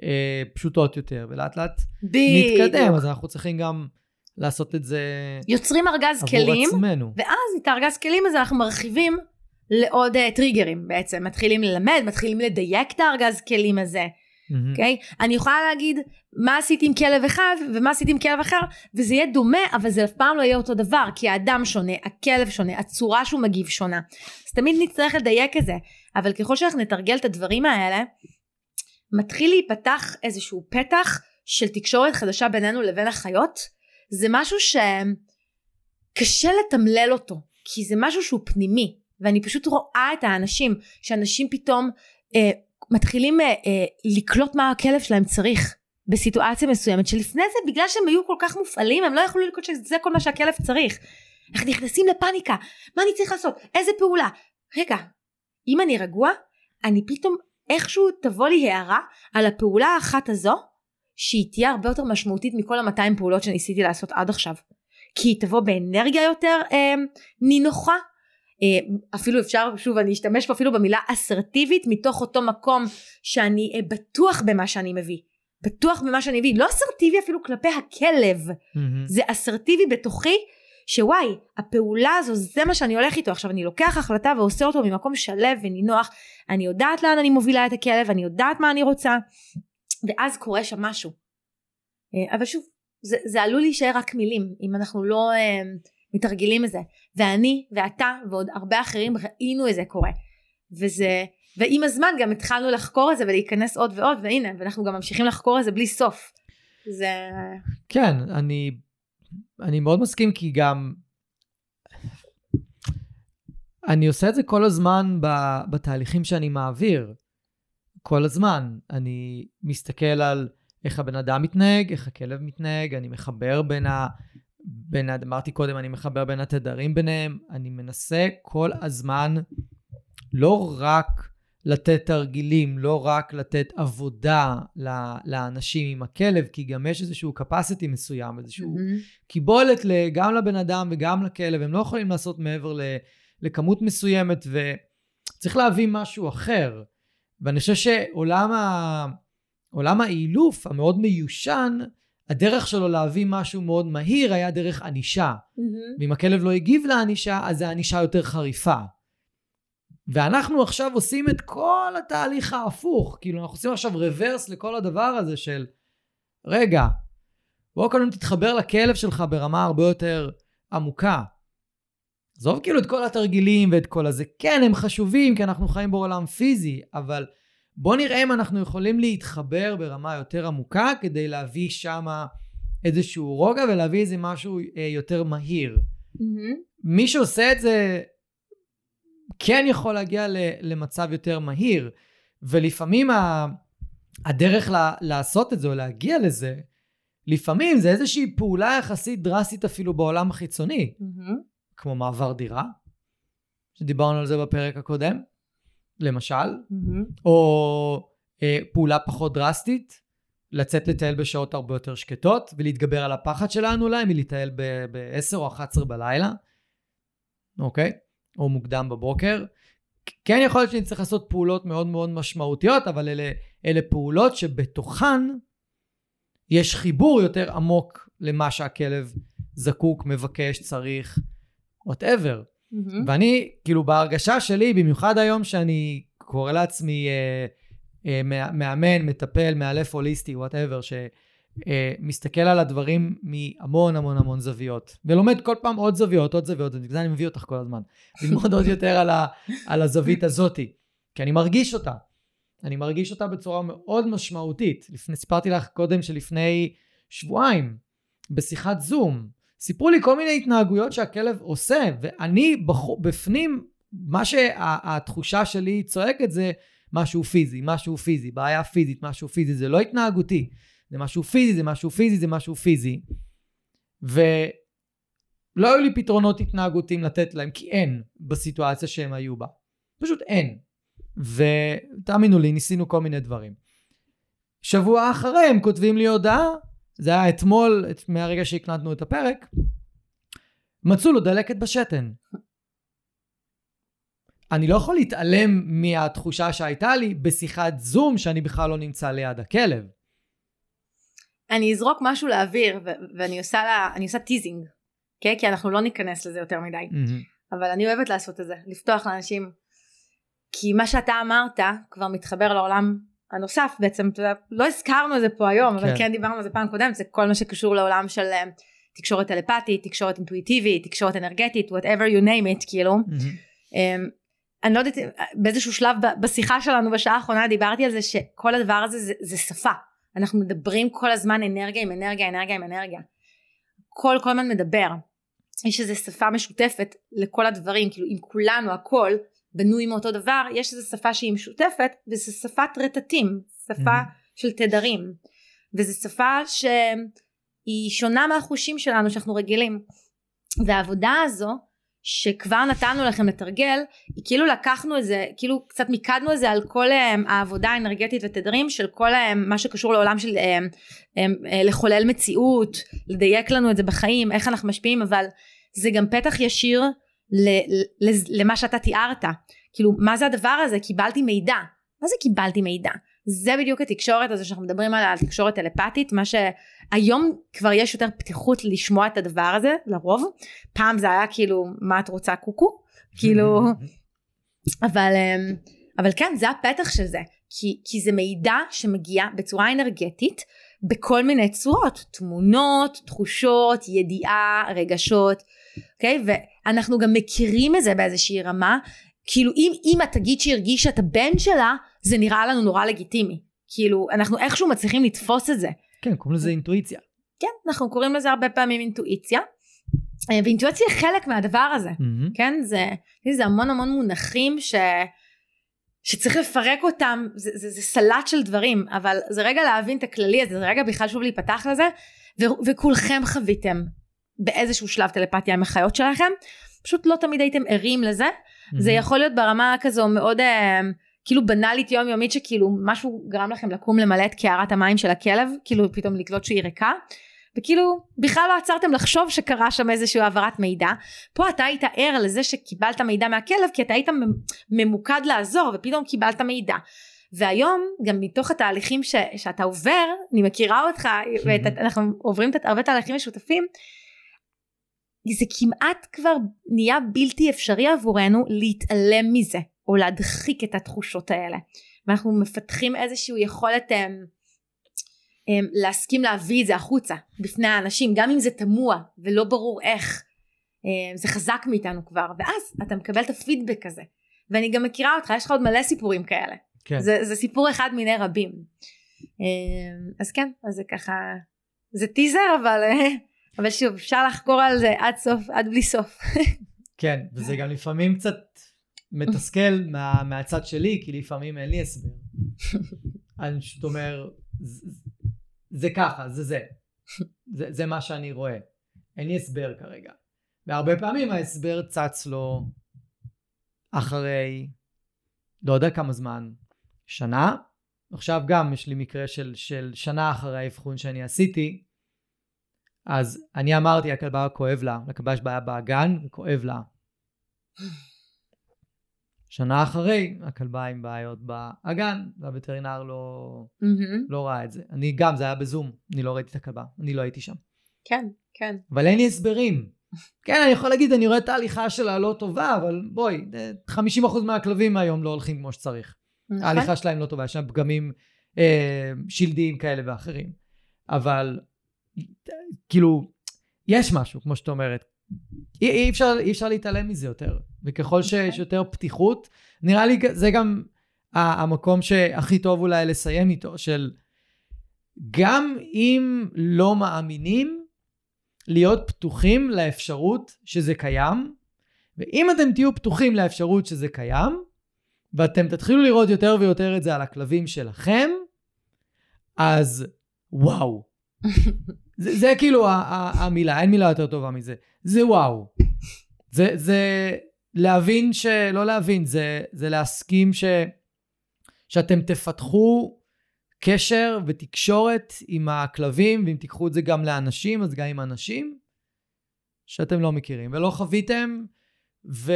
אה, פשוטות יותר, ולאט לאט נתקדם, אז אנחנו צריכים גם לעשות את זה יוצרים ארגז כלים, עצמנו. ואז את הארגז כלים הזה אנחנו מרחיבים לעוד uh, טריגרים בעצם, מתחילים ללמד, מתחילים לדייק את הארגז כלים הזה. אוקיי? Mm-hmm. Okay? אני יכולה להגיד מה עשיתי עם כלב אחד ומה עשיתי עם כלב אחר וזה יהיה דומה אבל זה אף פעם לא יהיה אותו דבר כי האדם שונה, הכלב שונה, הצורה שהוא מגיב שונה. אז תמיד נצטרך לדייק את זה אבל ככל שאנחנו נתרגל את הדברים האלה מתחיל להיפתח איזשהו פתח של תקשורת חדשה בינינו לבין החיות? זה משהו שקשה לתמלל אותו כי זה משהו שהוא פנימי ואני פשוט רואה את האנשים שאנשים פתאום אה, מתחילים אה, אה, לקלוט מה הכלב שלהם צריך בסיטואציה מסוימת שלפני זה בגלל שהם היו כל כך מופעלים הם לא יכלו לקלוט שזה כל מה שהכלב צריך. אנחנו נכנסים לפאניקה? מה אני צריך לעשות? איזה פעולה? רגע אם אני רגוע אני פתאום איכשהו תבוא לי הערה על הפעולה האחת הזו שהיא תהיה הרבה יותר משמעותית מכל ה-200 פעולות שניסיתי לעשות עד עכשיו. כי היא תבוא באנרגיה יותר אה, נינוחה. אה, אפילו אפשר, שוב אני אשתמש פה אפילו במילה אסרטיבית מתוך אותו מקום שאני אה, בטוח במה שאני מביא. בטוח במה שאני מביא, לא אסרטיבי אפילו כלפי הכלב, mm-hmm. זה אסרטיבי בתוכי שוואי הפעולה הזו זה מה שאני הולך איתו. עכשיו אני לוקח החלטה ועושה אותו ממקום שלו ונינוח. אני יודעת לאן אני מובילה את הכלב אני יודעת מה אני רוצה ואז קורה שם משהו. אה, אבל שוב זה, זה עלול להישאר רק מילים אם אנחנו לא אה, מתרגלים את זה ואני ואתה ועוד הרבה אחרים ראינו את זה קורה. וזה ועם הזמן גם התחלנו לחקור את זה ולהיכנס עוד ועוד והנה ואנחנו גם ממשיכים לחקור את זה בלי סוף. זה כן אני אני מאוד מסכים כי גם אני עושה את זה כל הזמן בתהליכים שאני מעביר. כל הזמן. אני מסתכל על איך הבן אדם מתנהג, איך הכלב מתנהג, אני מחבר בין ה... בין, אמרתי קודם, אני מחבר בין התדרים ביניהם, אני מנסה כל הזמן לא רק לתת תרגילים, לא רק לתת עבודה לאנשים עם הכלב, כי גם יש איזשהו capacity מסוים, איזשהו mm-hmm. קיבולת גם לבן אדם וגם לכלב, הם לא יכולים לעשות מעבר לכמות מסוימת, וצריך להבין משהו אחר. ואני חושב שעולם ה... עולם האילוף המאוד מיושן, הדרך שלו להביא משהו מאוד מהיר היה דרך ענישה. Mm-hmm. ואם הכלב לא הגיב לענישה, אז זה ענישה יותר חריפה. ואנחנו עכשיו עושים את כל התהליך ההפוך. כאילו, אנחנו עושים עכשיו רוורס לכל הדבר הזה של, רגע, בוא קודם תתחבר לכלב שלך ברמה הרבה יותר עמוקה. עזוב כאילו את כל התרגילים ואת כל הזה. כן, הם חשובים, כי אנחנו חיים בעולם פיזי, אבל בוא נראה אם אנחנו יכולים להתחבר ברמה יותר עמוקה כדי להביא שם איזשהו רוגע ולהביא איזה משהו אה, יותר מהיר. Mm-hmm. מי שעושה את זה כן יכול להגיע למצב יותר מהיר, ולפעמים הדרך לעשות את זה או להגיע לזה, לפעמים זה איזושהי פעולה יחסית דרסטית אפילו בעולם החיצוני, mm-hmm. כמו מעבר דירה, שדיברנו על זה בפרק הקודם, למשל, mm-hmm. או אה, פעולה פחות דרסטית, לצאת לטייל בשעות הרבה יותר שקטות, ולהתגבר על הפחד שלנו אולי מלטייל ב-10 או 11 בלילה, אוקיי? או מוקדם בבוקר. כן יכול להיות שאני צריך לעשות פעולות מאוד מאוד משמעותיות, אבל אלה, אלה פעולות שבתוכן יש חיבור יותר עמוק למה שהכלב זקוק, מבקש, צריך, whatever. Mm-hmm. ואני, כאילו, בהרגשה שלי, במיוחד היום שאני קורא לעצמי אה, אה, מאמן, מטפל, מאלף הוליסטי, whatever, שמסתכל על הדברים מהמון המון המון זוויות, ולומד כל פעם עוד זוויות, עוד זוויות, ובגלל זה אני מביא אותך כל הזמן, ללמוד עוד יותר על, ה, על הזווית הזאתי, כי אני מרגיש אותה. אני מרגיש אותה בצורה מאוד משמעותית. לפני, סיפרתי לך קודם שלפני שבועיים, בשיחת זום, סיפרו לי כל מיני התנהגויות שהכלב עושה, ואני בחו, בפנים, מה שהתחושה שלי צועקת זה משהו פיזי, משהו פיזי, בעיה פיזית, משהו פיזי, זה לא התנהגותי, זה משהו פיזי, זה משהו פיזי, זה משהו פיזי. ולא היו לי פתרונות התנהגותיים לתת להם, כי אין בסיטואציה שהם היו בה. פשוט אין. ותאמינו לי, ניסינו כל מיני דברים. שבוע אחרי הם כותבים לי הודעה זה היה אתמול, מהרגע שהקלטנו את הפרק, מצאו לו דלקת בשתן. אני לא יכול להתעלם מהתחושה שהייתה לי בשיחת זום שאני בכלל לא נמצא ליד הכלב. אני אזרוק משהו לאוויר ו- ואני עושה לה, אני עושה teasing, okay? כן? כי אנחנו לא ניכנס לזה יותר מדי, mm-hmm. אבל אני אוהבת לעשות את זה, לפתוח לאנשים, כי מה שאתה אמרת כבר מתחבר לעולם הנוסף בעצם, אתה יודע, לא הזכרנו את זה פה היום, כן. אבל כן דיברנו על זה פעם קודמת, זה כל מה שקשור לעולם של אה, תקשורת טלפתית, תקשורת אינטואיטיבית, תקשורת אנרגטית, whatever you name it, כאילו. Mm-hmm. אני לא יודעת, באיזשהו שלב בשיחה שלנו בשעה האחרונה דיברתי על זה שכל הדבר הזה זה, זה שפה. אנחנו מדברים כל הזמן אנרגיה עם אנרגיה, אנרגיה עם אנרגיה. כל כל הזמן מדבר. יש איזו שפה משותפת לכל הדברים, כאילו אם כולנו הכל בנוי מאותו דבר, יש איזו שפה שהיא משותפת וזו שפת רטטים, שפה mm-hmm. של תדרים. וזו שפה שהיא שונה מהחושים שלנו שאנחנו רגילים. והעבודה הזו שכבר נתנו לכם לתרגל, כאילו לקחנו את זה, כאילו קצת מיקדנו את זה על כל um, העבודה האנרגטית ותדרים של כל um, מה שקשור לעולם של um, um, uh, לחולל מציאות, לדייק לנו את זה בחיים, איך אנחנו משפיעים, אבל זה גם פתח ישיר ל, ל, למה שאתה תיארת. כאילו, מה זה הדבר הזה? קיבלתי מידע. מה זה קיבלתי מידע? זה בדיוק התקשורת הזו שאנחנו מדברים עליה, על תקשורת טלפתית, מה שהיום כבר יש יותר פתיחות לשמוע את הדבר הזה, לרוב. פעם זה היה כאילו, מה את רוצה קוקו? כאילו, [laughs] אבל, אמ, אבל כן, זה הפתח של זה. כי, כי זה מידע שמגיע בצורה אנרגטית בכל מיני צורות, תמונות, תחושות, ידיעה, רגשות, אוקיי? ואנחנו גם מכירים את זה באיזושהי רמה, כאילו אם אימא תגיד שהרגישה את הבן שלה, זה נראה לנו נורא לגיטימי. כאילו, אנחנו איכשהו מצליחים לתפוס את זה. כן, קוראים לזה אינטואיציה. כן, אנחנו קוראים לזה הרבה פעמים אינטואיציה. אה, ואינטואיציה היא חלק מהדבר הזה, mm-hmm. כן? זה, זה המון המון מונחים ש... שצריך לפרק אותם, זה, זה, זה סלט של דברים, אבל זה רגע להבין את הכללי הזה, זה רגע בכלל שוב להיפתח לזה, ו, וכולכם חוויתם באיזשהו שלב טלפתיה עם החיות שלכם, פשוט לא תמיד הייתם ערים לזה, mm-hmm. זה יכול להיות ברמה כזו מאוד אה, כאילו בנאלית יומיומית שכאילו משהו גרם לכם לקום למלא את קערת המים של הכלב, כאילו פתאום לקלוט שהיא ריקה. וכאילו בכלל לא עצרתם לחשוב שקרה שם איזושהי העברת מידע. פה אתה היית ער לזה שקיבלת מידע מהכלב כי אתה היית ממוקד לעזור ופתאום קיבלת מידע. והיום גם מתוך התהליכים ש, שאתה עובר, אני מכירה אותך ואנחנו עוברים הרבה תהליכים משותפים, זה כמעט כבר נהיה בלתי אפשרי עבורנו להתעלם מזה או להדחיק את התחושות האלה. ואנחנו מפתחים איזושהי יכולת הם, אמ, הם, אמ, להסכים להביא את זה החוצה בפני האנשים גם אם זה תמוה ולא ברור איך. הם, אמ, זה חזק מאיתנו כבר ואז אתה מקבל את הפידבק הזה. ואני גם מכירה אותך יש לך עוד מלא סיפורים כאלה. כן. זה, זה סיפור אחד מיני רבים. אז כן אז זה ככה זה טיזר אבל [laughs] אבל שוב אפשר לחקור על זה עד סוף עד בלי סוף. [laughs] כן וזה גם לפעמים קצת מתסכל מה, מהצד שלי כי לפעמים אין לי הסבר. [laughs] אני פשוט אומר זה, זה ככה זה זה. זה זה מה שאני רואה. אין לי הסבר כרגע. והרבה פעמים ההסבר צץ לו אחרי לא יודע כמה זמן שנה עכשיו גם יש לי מקרה של, של שנה אחרי האבחון שאני עשיתי אז אני אמרתי הכלבה כואב לה, לכלבה יש בעיה באגן וכואב לה. שנה אחרי הכלבה עם בעיות באגן והווטרינר לא, mm-hmm. לא ראה את זה. אני גם, זה היה בזום, אני לא ראיתי את הכלבה, אני לא הייתי שם. כן, כן. אבל אין לי הסברים. כן, אני יכול להגיד, אני רואה את ההליכה שלה לא טובה, אבל בואי, 50% מהכלבים היום לא הולכים כמו שצריך. נכון. ההליכה שלהם לא טובה, יש שם פגמים אה, שלדיים כאלה ואחרים. אבל כאילו, יש משהו, כמו שאת אומרת. אי, אי, אפשר, אי אפשר להתעלם מזה יותר. וככל שיש אוקיי. יותר פתיחות, נראה לי זה גם המקום שהכי טוב אולי לסיים איתו, של גם אם לא מאמינים, להיות פתוחים לאפשרות שזה קיים, ואם אתם תהיו פתוחים לאפשרות שזה קיים, ואתם תתחילו לראות יותר ויותר את זה על הכלבים שלכם, אז וואו, [laughs] זה, זה כאילו המילה, אין מילה יותר טובה מזה. זה וואו. זה, זה להבין ש... לא להבין, זה, זה להסכים ש... שאתם תפתחו קשר ותקשורת עם הכלבים, ואם תיקחו את זה גם לאנשים, אז גם עם אנשים שאתם לא מכירים ולא חוויתם, ו...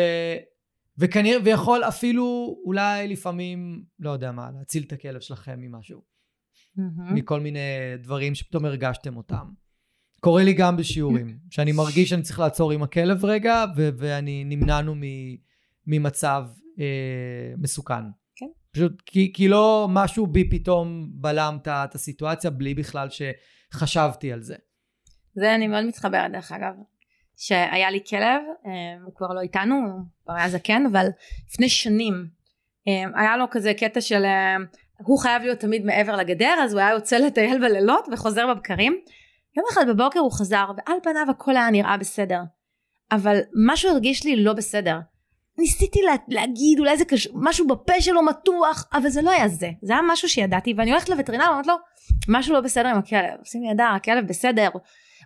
וכנראה, ויכול אפילו אולי לפעמים, לא יודע מה, להציל את הכלב שלכם ממשהו. mm-hmm. מכל מיני דברים שפתאום הרגשתם אותם. קורה לי גם בשיעורים, שאני מרגיש שאני צריך לעצור עם הכלב רגע, ו- ואני נמנענו מ- ממצב אה, מסוכן. כן. פשוט כי, כי לא משהו בי פתאום בלם את הסיטואציה בלי בכלל שחשבתי על זה. זה אני מאוד מתחברת דרך אגב. שהיה לי כלב, אה, הוא כבר לא איתנו, הוא כבר היה זקן, אבל לפני שנים אה, היה לו כזה קטע של אה, הוא חייב להיות תמיד מעבר לגדר אז הוא היה יוצא לטייל בלילות וחוזר בבקרים. יום אחד בבוקר הוא חזר ועל פניו הכל היה נראה בסדר. אבל משהו הרגיש לי לא בסדר. ניסיתי לה, להגיד אולי זה קשור, משהו בפה שלו מתוח, אבל זה לא היה זה. זה היה משהו שידעתי ואני הולכת לווטרינר ואומרת לו משהו לא בסדר עם הכלב. עושים לי ידע, הכלב בסדר,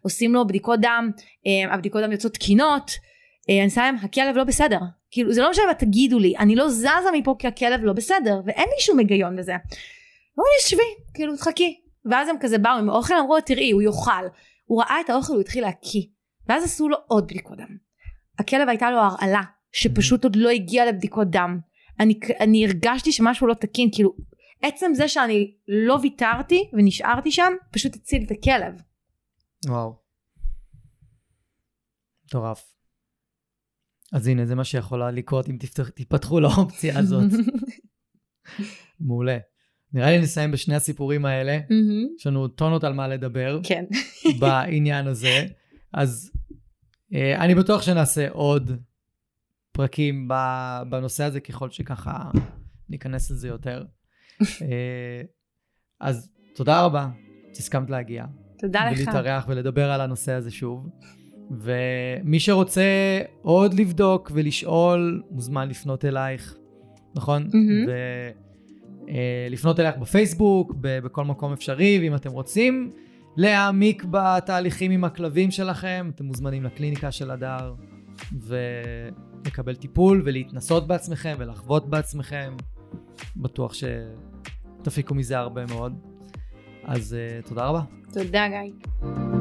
עושים לו בדיקות דם, אה, הבדיקות דם יוצאות תקינות, אה, אני שמה להם הכלב לא בסדר כאילו זה לא משנה מה תגידו לי אני לא זזה מפה כי הכלב לא בסדר ואין לי שום היגיון בזה. אמרו לי שבי כאילו תחכי ואז הם כזה באו עם האוכל אמרו לו תראי הוא יאכל הוא ראה את האוכל הוא התחיל להקיא ואז עשו לו עוד בדיקות דם. הכלב הייתה לו הרעלה שפשוט עוד לא הגיע לבדיקות דם אני, אני הרגשתי שמשהו לא תקין כאילו עצם זה שאני לא ויתרתי ונשארתי שם פשוט הציל את הכלב. וואו. מטורף. אז הנה זה מה שיכולה לקרות אם תפתח, תיפתחו לאופציה הזאת. [laughs] מעולה. נראה לי נסיים בשני הסיפורים האלה. יש לנו טונות על מה לדבר. כן. [laughs] בעניין הזה. אז אה, אני בטוח שנעשה עוד פרקים בנושא הזה ככל שככה ניכנס לזה יותר. [laughs] אה, אז תודה רבה שהסכמת להגיע. תודה לך. ולהתארח ולדבר על הנושא הזה שוב. ומי שרוצה עוד לבדוק ולשאול, מוזמן לפנות אלייך, נכון? Mm-hmm. ולפנות אלייך בפייסבוק, בכל מקום אפשרי, ואם אתם רוצים להעמיק בתהליכים עם הכלבים שלכם, אתם מוזמנים לקליניקה של הדר, ולקבל טיפול ולהתנסות בעצמכם ולחוות בעצמכם. בטוח שתפיקו מזה הרבה מאוד. אז uh, תודה רבה. תודה, גיא.